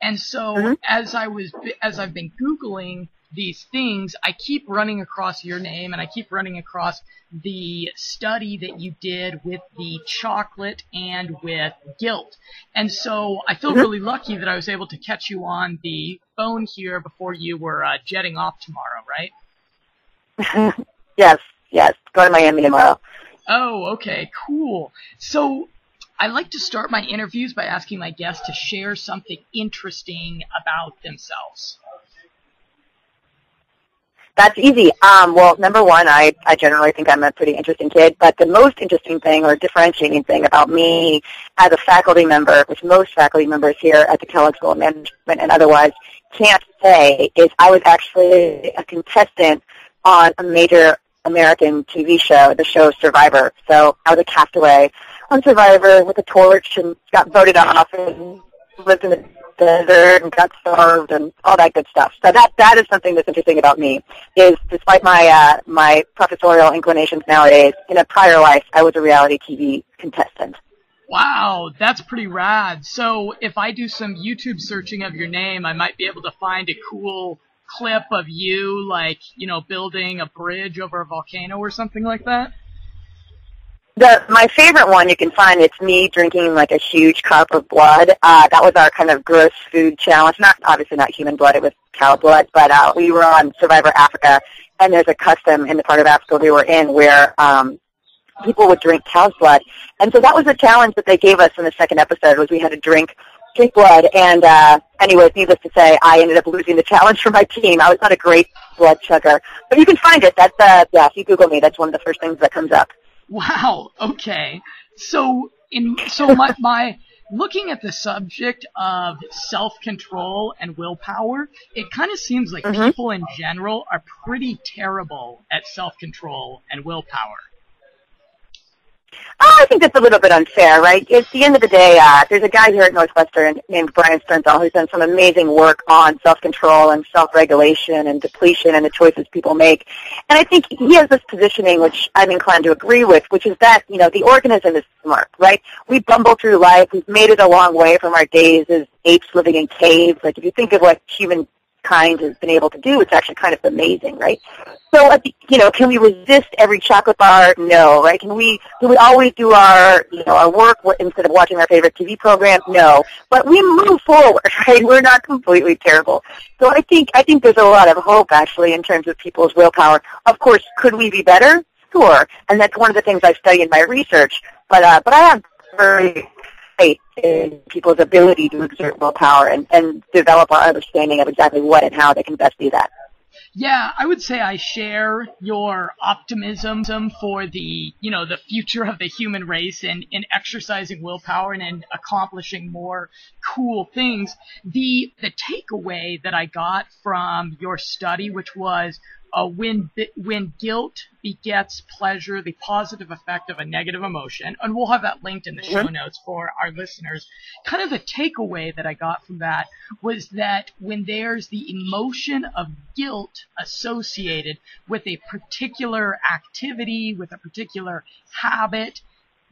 And so mm-hmm. as I was as I've been googling these things, I keep running across your name and I keep running across the study that you did with the chocolate and with guilt. And so I feel really lucky that I was able to catch you on the phone here before you were uh, jetting off tomorrow, right? yes, yes. Go to Miami tomorrow. Oh, okay, cool. So I like to start my interviews by asking my guests to share something interesting about themselves. That's easy. Um, well, number one, I, I generally think I'm a pretty interesting kid, but the most interesting thing or differentiating thing about me as a faculty member, which most faculty members here at the Kellogg School of Management and otherwise can't say, is I was actually a contestant on a major American TV show, the show Survivor. So I was a castaway on Survivor with a torch and got voted off and lived in the desert and got starved and all that good stuff. So that that is something that's interesting about me. Is despite my uh, my professorial inclinations nowadays, in a prior life I was a reality TV contestant. Wow, that's pretty rad. So if I do some YouTube searching of your name, I might be able to find a cool clip of you, like, you know, building a bridge over a volcano or something like that? The my favorite one you can find it's me drinking like a huge cup of blood. Uh, that was our kind of gross food challenge. Not obviously not human blood; it was cow blood. But uh, we were on Survivor Africa, and there's a custom in the part of Africa we were in where um, people would drink cow's blood, and so that was the challenge that they gave us in the second episode was we had to drink drink blood. And uh, anyways, needless to say, I ended up losing the challenge for my team. I was not a great blood chugger, but you can find it. That's uh, yeah. If you Google me, that's one of the first things that comes up. Wow. Okay. So in so my my looking at the subject of self-control and willpower, it kind of seems like Mhm. people in general are pretty terrible at self-control and willpower. Oh, I think that's a little bit unfair, right? At the end of the day, uh, there's a guy here at Northwestern named Brian Sternthal who's done some amazing work on self-control and self-regulation and depletion and the choices people make. And I think he has this positioning, which I'm inclined to agree with, which is that, you know, the organism is smart, right? We bumble through life. We've made it a long way from our days as apes living in caves. Like if you think of what human kind has been able to do, it's actually kind of amazing, right? So, you know, can we resist every chocolate bar? No, right? Can we, can we always do our, you know, our work instead of watching our favorite TV program? No. But we move forward, right? We're not completely terrible. So I think, I think there's a lot of hope actually in terms of people's willpower. Of course, could we be better? Sure. And that's one of the things I study in my research. But, uh, but I have very faith in people's ability to exert willpower and, and develop our understanding of exactly what and how they can best do that. Yeah, I would say I share your optimism for the, you know, the future of the human race and in exercising willpower and in accomplishing more cool things. The the takeaway that I got from your study, which was uh, when when guilt begets pleasure, the positive effect of a negative emotion, and we'll have that linked in the show mm-hmm. notes for our listeners. Kind of the takeaway that I got from that was that when there's the emotion of guilt associated with a particular activity, with a particular habit,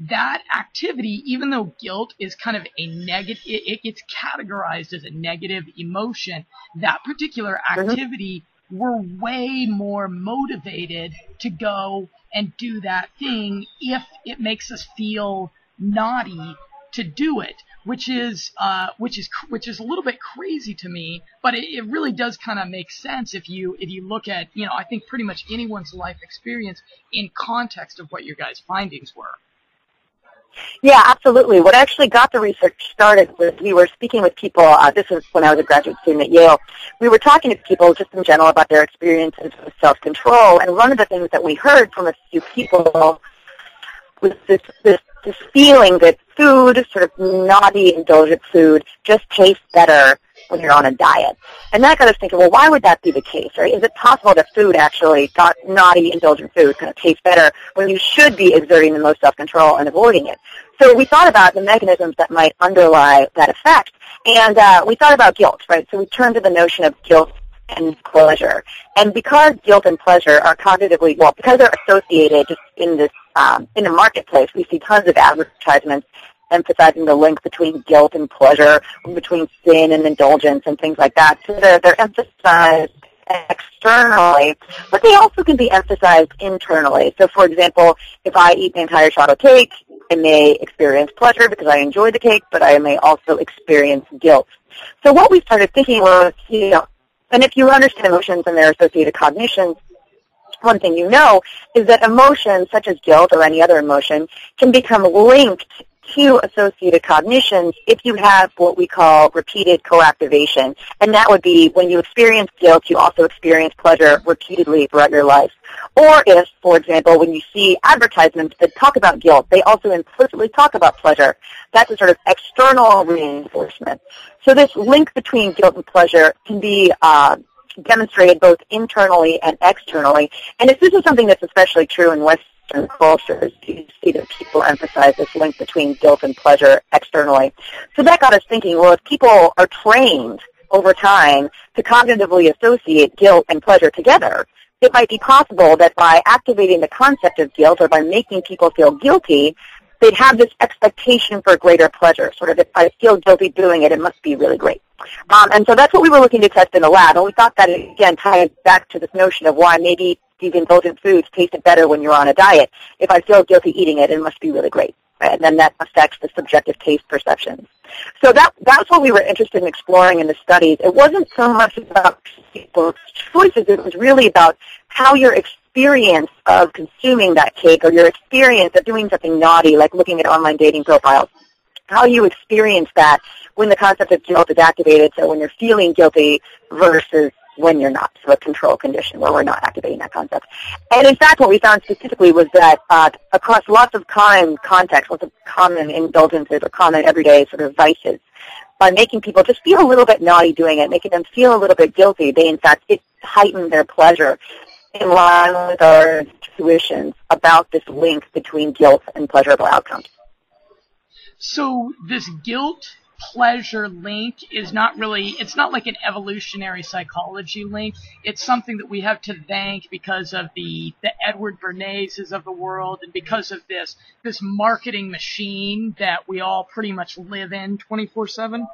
that activity, even though guilt is kind of a negative, it, it, gets categorized as a negative emotion, that particular mm-hmm. activity we're way more motivated to go and do that thing if it makes us feel naughty to do it, which is uh, which is which is a little bit crazy to me, but it, it really does kind of make sense if you if you look at you know I think pretty much anyone's life experience in context of what your guys' findings were. Yeah, absolutely. What actually got the research started was we were speaking with people, uh, this was when I was a graduate student at Yale, we were talking to people just in general about their experiences with self-control, and one of the things that we heard from a few people was this, this, this feeling that food, sort of naughty, indulgent food, just tastes better when you're on a diet. And that got us thinking, well, why would that be the case, right? Is it possible that food actually, naughty, indulgent food, kind of tastes better when you should be exerting the most self-control and avoiding it? So we thought about the mechanisms that might underlie that effect, and uh, we thought about guilt, right? So we turned to the notion of guilt and pleasure. And because guilt and pleasure are cognitively, well, because they're associated just in this, um, in the marketplace, we see tons of advertisements emphasizing the link between guilt and pleasure, between sin and indulgence and things like that. So they're, they're emphasized externally, but they also can be emphasized internally. So for example, if I eat an entire chocolate cake, I may experience pleasure because I enjoy the cake, but I may also experience guilt. So what we started thinking was, you know, and if you understand emotions and their associated cognitions, one thing you know is that emotions such as guilt or any other emotion can become linked to associated cognitions if you have what we call repeated co-activation. And that would be when you experience guilt, you also experience pleasure repeatedly throughout your life. Or if, for example, when you see advertisements that talk about guilt, they also implicitly talk about pleasure. That's a sort of external reinforcement. So this link between guilt and pleasure can be uh, demonstrated both internally and externally. And if this is something that's especially true in Western cultures, you see that people emphasize this link between guilt and pleasure externally. So that got us thinking, well, if people are trained over time to cognitively associate guilt and pleasure together, it might be possible that by activating the concept of guilt or by making people feel guilty, they'd have this expectation for greater pleasure. Sort of, if I feel guilty doing it, it must be really great. Um, and so that's what we were looking to test in the lab. And we thought that, again, ties back to this notion of why maybe these indulgent foods tasted better when you're on a diet. If I feel guilty eating it, it must be really great. And then that affects the subjective taste perceptions. So that that's what we were interested in exploring in the studies. It wasn't so much about people's choices. It was really about how your experience of consuming that cake or your experience of doing something naughty, like looking at online dating profiles, how you experience that when the concept of guilt is activated. So when you're feeling guilty versus when you're not, so a control condition where we're not activating that concept. And in fact, what we found specifically was that uh, across lots of common contexts, lots of common indulgences or common everyday sort of vices, by making people just feel a little bit naughty doing it, making them feel a little bit guilty, they in fact it heightened their pleasure in line with our intuitions about this link between guilt and pleasurable outcomes. So this guilt pleasure link is not really it's not like an evolutionary psychology link it's something that we have to thank because of the the edward bernays of the world and because of this this marketing machine that we all pretty much live in 24 7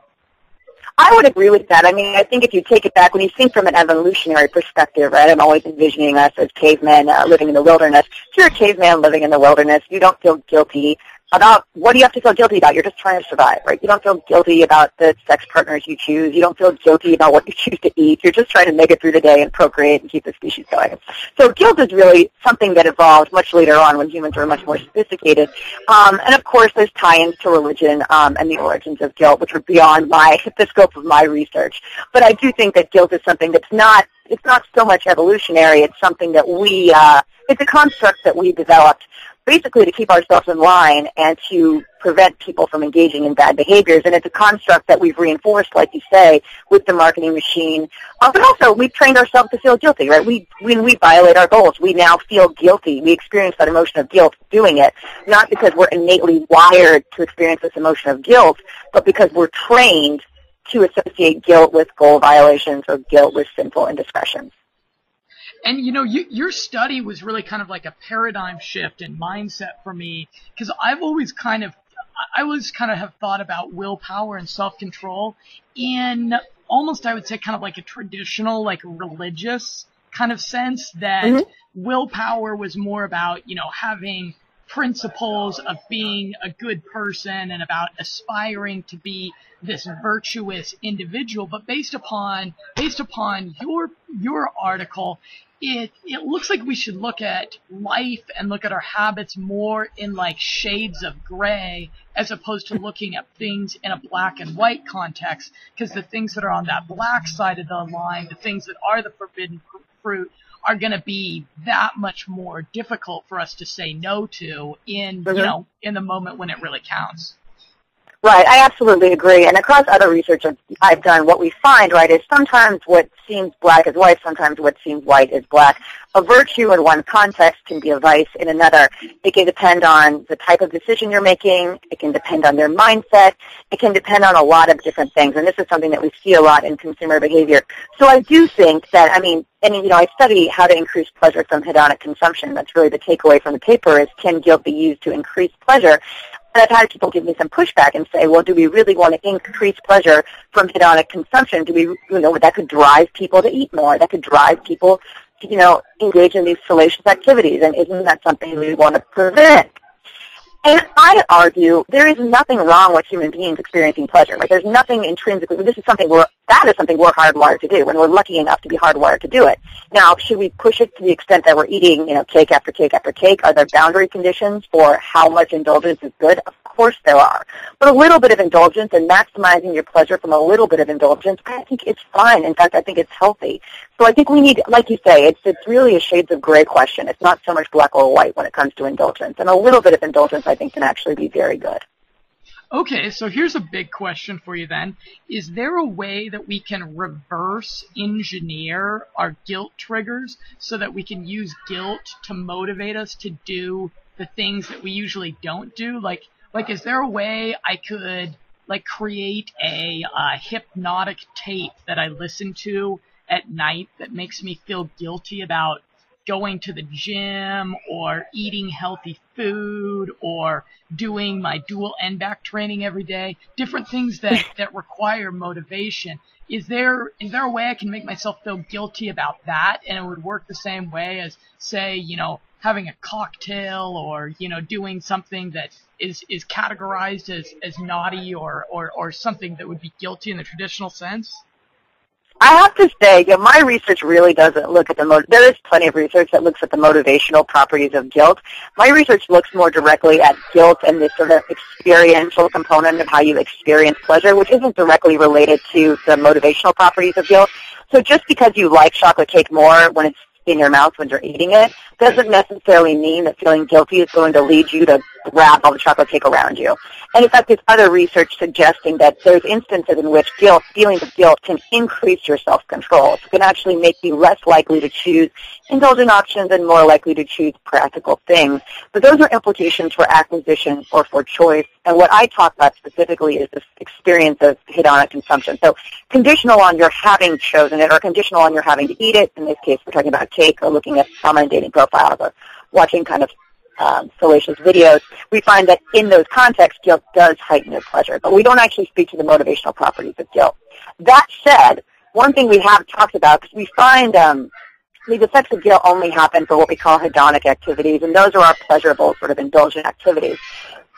I would agree with that. I mean, I think if you take it back, when you think from an evolutionary perspective, right, I'm always envisioning us as cavemen uh, living in the wilderness. If you're a caveman living in the wilderness, you don't feel guilty about what do you have to feel guilty about? You're just trying to survive, right? You don't feel guilty about the sex partners you choose. You don't feel guilty about what you choose to eat. You're just trying to make it through the day and procreate and keep the species going. So guilt is really something that evolved much later on when humans were much more sophisticated. Um, and of course, there's tie-ins to religion um, and the origins of guilt, which are beyond my the scope of my research. But I do think that guilt is something that's not it's not so much evolutionary. It's something that we uh, it's a construct that we developed basically to keep ourselves in line and to prevent people from engaging in bad behaviors. And it's a construct that we've reinforced, like you say, with the marketing machine. Uh, but also, we've trained ourselves to feel guilty, right? We, when we violate our goals, we now feel guilty. We experience that emotion of guilt doing it, not because we're innately wired to experience this emotion of guilt, but because we're trained to associate guilt with goal violations or guilt with sinful indiscretions. And you know, you, your study was really kind of like a paradigm shift in mindset for me because I've always kind of, I always kind of have thought about willpower and self-control in almost, I would say, kind of like a traditional, like religious kind of sense that mm-hmm. willpower was more about, you know, having principles of being a good person and about aspiring to be this virtuous individual but based upon based upon your your article it it looks like we should look at life and look at our habits more in like shades of gray as opposed to looking at things in a black and white context because the things that are on that black side of the line the things that are the forbidden fruit are going to be that much more difficult for us to say no to in mm-hmm. you know in the moment when it really counts Right, I absolutely agree. And across other research I've done, what we find, right, is sometimes what seems black is white, sometimes what seems white is black. A virtue in one context can be a vice in another. It can depend on the type of decision you're making. It can depend on their mindset. It can depend on a lot of different things. And this is something that we see a lot in consumer behavior. So I do think that, I mean, and you know, I study how to increase pleasure from hedonic consumption. That's really the takeaway from the paper is can guilt be used to increase pleasure? And I've had people give me some pushback and say, well, do we really want to increase pleasure from hedonic consumption? Do we, you know, that could drive people to eat more. That could drive people to, you know, engage in these salacious activities. And isn't that something we want to prevent? And I argue there is nothing wrong with human beings experiencing pleasure. Like there's nothing intrinsically. This is something we're that is something we're hardwired to do, and we're lucky enough to be hardwired to do it. Now, should we push it to the extent that we're eating, you know, cake after cake after cake? Are there boundary conditions for how much indulgence is good? Of course there are. But a little bit of indulgence and maximizing your pleasure from a little bit of indulgence, I think it's fine. In fact, I think it's healthy. So I think we need, like you say, it's it's really a shades of gray question. It's not so much black or white when it comes to indulgence, and a little bit of indulgence, I think, can actually be very good. Okay, so here's a big question for you then. Is there a way that we can reverse engineer our guilt triggers so that we can use guilt to motivate us to do the things that we usually don't do? Like, like is there a way I could like create a uh, hypnotic tape that I listen to at night that makes me feel guilty about going to the gym or eating healthy food or doing my dual N-back training every day, different things that, that require motivation. Is there, is there a way I can make myself feel guilty about that and it would work the same way as say, you know, having a cocktail or, you know, doing something that is, is categorized as, as naughty or, or, or something that would be guilty in the traditional sense? I have to say, you know, my research really doesn't look at the mo- there is plenty of research that looks at the motivational properties of guilt. My research looks more directly at guilt and this sort of experiential component of how you experience pleasure, which isn't directly related to the motivational properties of guilt. So just because you like chocolate cake more when it's in your mouth when you're eating it doesn't necessarily mean that feeling guilty is going to lead you to grab all the chocolate cake around you. And in fact, there's other research suggesting that there's instances in which guilt, feelings of guilt can increase your self-control. It can actually make you less likely to choose indulgent options and more likely to choose practical things. But those are implications for acquisition or for choice. And what I talk about specifically is this experience of hedonic consumption. So conditional on your having chosen it or conditional on your having to eat it. In this case, we're talking about cake or looking at online dating profiles or watching kind of um, salacious videos, we find that in those contexts, guilt does heighten your pleasure. But we don't actually speak to the motivational properties of guilt. That said, one thing we have talked about, because we find um, these effects of guilt only happen for what we call hedonic activities, and those are our pleasurable, sort of indulgent activities.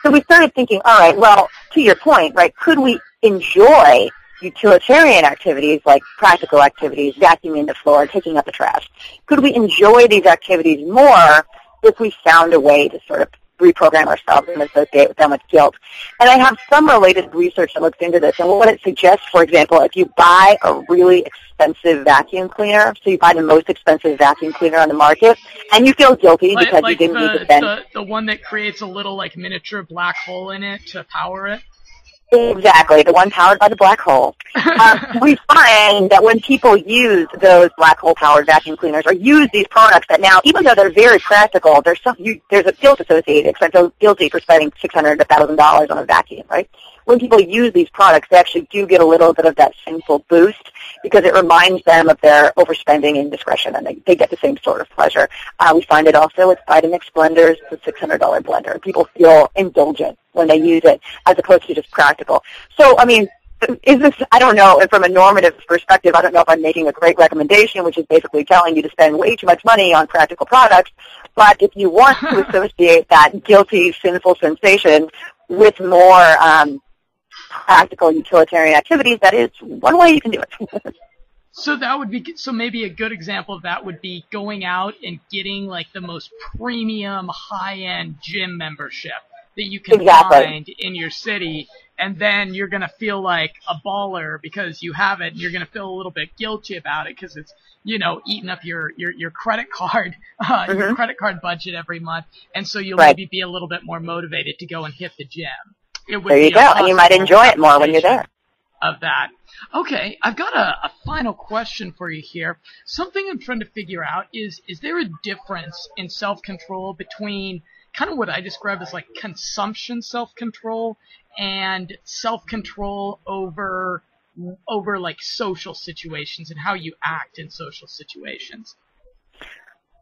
So we started thinking, all right, well, to your point, right, could we enjoy utilitarian activities like practical activities, vacuuming the floor, taking up the trash? Could we enjoy these activities more if we found a way to sort of reprogram ourselves and associate with them with guilt. And I have some related research that looks into this. And what it suggests, for example, if you buy a really expensive vacuum cleaner, so you buy the most expensive vacuum cleaner on the market, and you feel guilty Like, because like you didn't the, need to spend the the one that creates a little like miniature black hole in it to power it. Exactly, the one powered by the black hole. um, we find that when people use those black hole powered vacuum cleaners or use these products that now, even though they're very practical, there's some you, there's a guilt associated. Because I feel guilty for spending six hundred to thousand dollars on a vacuum, right? When people use these products, they actually do get a little bit of that sinful boost because it reminds them of their overspending and discretion, and they, they get the same sort of pleasure. Uh, we find it also with Vitamix blenders, the six hundred dollar blender. People feel indulgent when they use it, as opposed to just practical. So, I mean, is this, I don't know, and from a normative perspective, I don't know if I'm making a great recommendation, which is basically telling you to spend way too much money on practical products, but if you want to associate that guilty, sinful sensation with more um, practical utilitarian activities, that is one way you can do it. So that would be so maybe a good example of that would be going out and getting like the most premium high end gym membership that you can Exactly. find in your city and then you're going to feel like a baller because you have it and you're going to feel a little bit guilty about it because it's you know eating up your your your credit card uh, your Mhm. credit card budget every month and so you'll Right. maybe be a little bit more motivated to go and hit the gym. It would there you be go, and you might enjoy it more when you're there. of that. Okay, I've got a, a final question for you here. Something I'm trying to figure out is is there a difference in self control between kind of what I describe as like consumption self control and self control over over like social situations and how you act in social situations?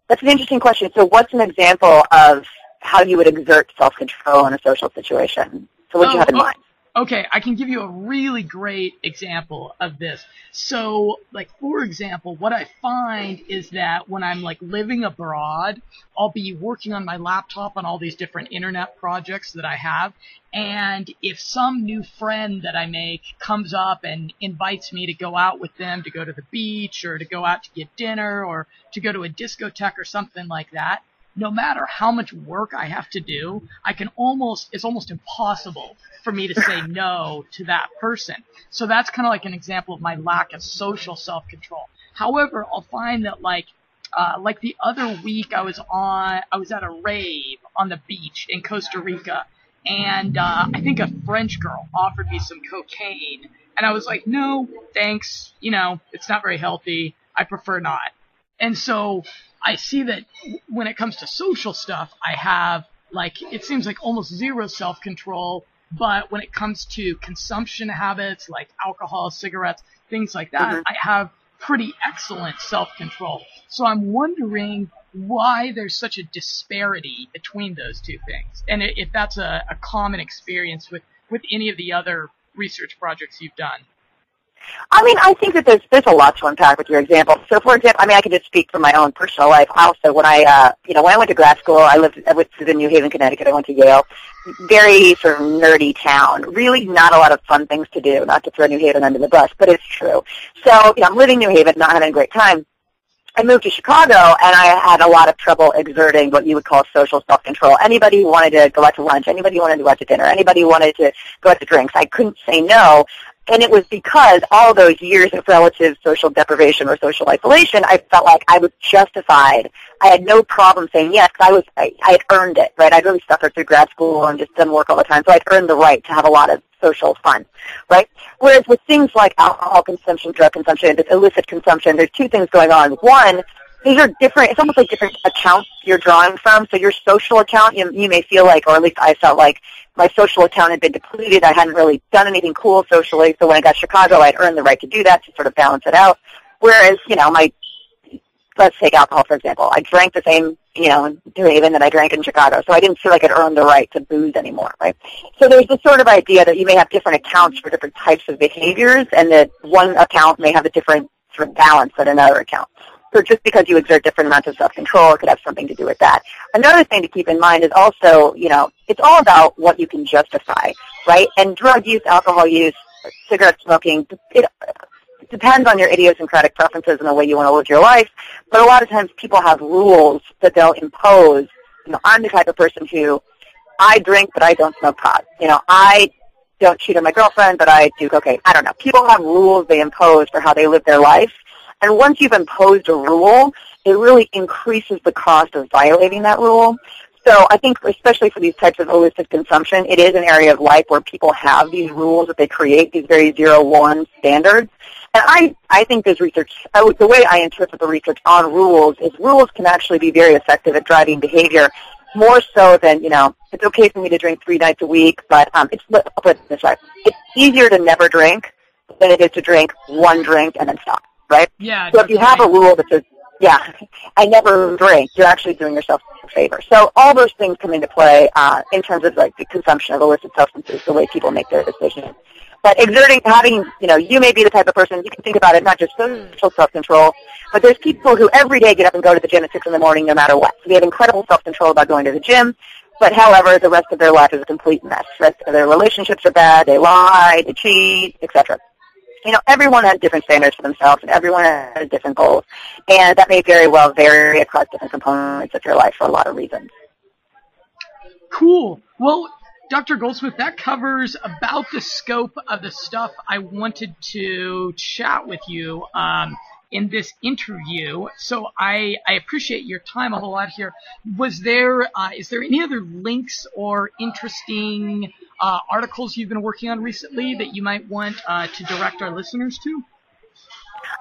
That's an interesting question. So what's an example of how you would exert self-control in a social situation? So what you Oh, have in mind? Okay, I can give you a really great example of this. So, like, for example, what I find is that when I'm like living abroad, I'll be working on my laptop on all these different internet projects that I have. And if some new friend that I make comes up and invites me to go out with them to go to the beach or to go out to get dinner or to go to a discotheque or something like that, no matter how much work I have to do, I can almost, it's almost impossible for me to say no to that person. So that's kind of like an example of my lack of social self-control. However, I'll find that like, uh, like the other week I was on, I was at a rave on the beach in Costa Rica and, uh, I think a French girl offered me some cocaine and I was like, no, thanks. You know, it's not very healthy. I prefer not. And so I see that when it comes to social stuff, I have like, it seems like almost zero self-control. But when it comes to consumption habits like alcohol, cigarettes, things like that, Mhm. I have pretty excellent self-control. So I'm wondering why there's such a disparity between those two things. And if that's a, a common experience with, with any of the other research projects you've done. I mean, I think that there's there's a lot to unpack with your example. So, for example, I mean, I can just speak from my own personal life. Also, when I, uh, you know, when I went to grad school, I lived I lived in New Haven, Connecticut. I went to Yale. Very sort of nerdy town. Really, not a lot of fun things to do. Not to throw New Haven under the bus, but it's true. So, you know, I'm living in New Haven, not having a great time. I moved to Chicago and I had a lot of trouble exerting what you would call social self-control. Anybody who wanted to go out to lunch, anybody who wanted to go out to dinner, anybody who wanted to go out to drinks, I couldn't say no. And it was because all those years of relative social deprivation or social isolation, I felt like I was justified. I had no problem saying yes because I was, I, I had earned it, right? I'd really suffered through grad school and just done work all the time, so I'd earned the right to have a lot of social fun, right? Whereas with things like alcohol consumption, drug consumption, illicit consumption, there's two things going on. One, these are different, it's almost like different accounts you're drawing from. So your social account, you, you may feel like, or at least I felt like my social account had been depleted. I hadn't really done anything cool socially. So when I got Chicago, I'd earned the right to do that to sort of balance it out. Whereas, you know, my, let's take alcohol for example. I drank the same you know, New Haven that I drank in Chicago. So I didn't feel like I'd earned the right to booze anymore, right? So there's this sort of idea that you may have different accounts for different types of behaviors and that one account may have a different sort of balance than another account. So just because you exert different amounts of self-control, it could have something to do with that. Another thing to keep in mind is also, you know, it's all about what you can justify, right? And drug use, alcohol use, cigarette smoking, it depends on your idiosyncratic preferences and the way you want to live your life. But a lot of times people have rules that they'll impose. You know, I'm the type of person who I drink, but I don't smoke pot. You know, I don't cheat on my girlfriend, but I do cocaine. I don't know. People have rules they impose for how they live their life. And once you've imposed a rule, it really increases the cost of violating that rule. So I think especially for these types of illicit consumption, it is an area of life where people have these rules that they create, these very zero-one standards. And I, I think there's research, I the way I interpret the research on rules is rules can actually be very effective at driving behavior more so than, you know, it's okay for me to drink three nights a week, but um, it's, I'll put it this way. It's easier to never drink than it is to drink one drink and then stop, right? Yeah. So if you have a rule that says, yeah, I never drink, you're actually doing yourself a favor. So all those things come into play uh, in terms of like the consumption of illicit substances, the way people make their decisions. But exerting, having, you know, you may be the type of person, you can think about it not just social self-control, but there's people who every day get up and go to the gym at 6 in the morning no matter what. So they have incredible self-control about going to the gym, but however, the rest of their life is a complete mess. The rest of their relationships are bad, they lie, they cheat, etc. You know, everyone has different standards for themselves, and everyone has different goals. And that may very well vary across different components of your life for a lot of reasons. Cool. Well, Dr. Goldsmith, that covers about the scope of the stuff I wanted to chat with you um, in this interview. So I, I appreciate your time a whole lot here. Was there uh, is there any other links or interesting uh, articles you've been working on recently that you might want uh, to direct our listeners to?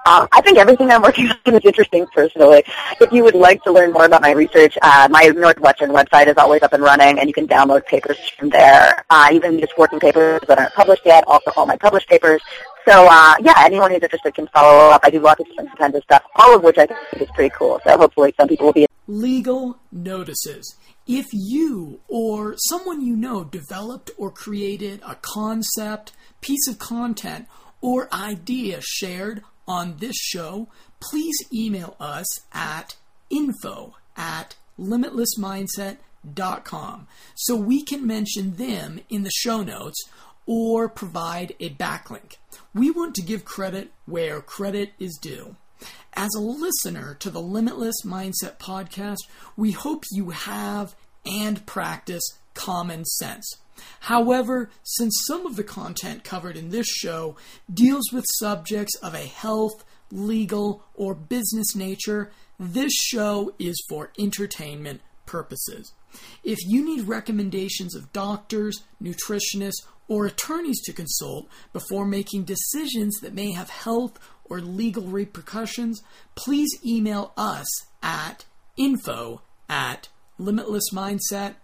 Um, I think everything I'm working on is interesting personally. If you would like to learn more about my research, uh, my Northwestern website is always up and running, and you can download papers from there. Uh, even just working papers that aren't published yet, also all my published papers. So uh, yeah, anyone who's interested can follow up. I do lots of different kinds of stuff, all of which I think is pretty cool. So hopefully some people will be. Legal notices. If you or someone you know developed or created a concept, piece of content, or idea shared on this show, please email us at info at limitlessmindset.com so we can mention them in the show notes or provide a backlink. We want to give credit where credit is due. As a listener to the Limitless Mindset podcast, we hope you have and practice common sense. However, since some of the content covered in this show deals with subjects of a health, legal, or business nature, this show is for entertainment purposes. If you need recommendations of doctors, nutritionists, or attorneys to consult before making decisions that may have health or legal repercussions, please email us at info at limitlessmindset.com.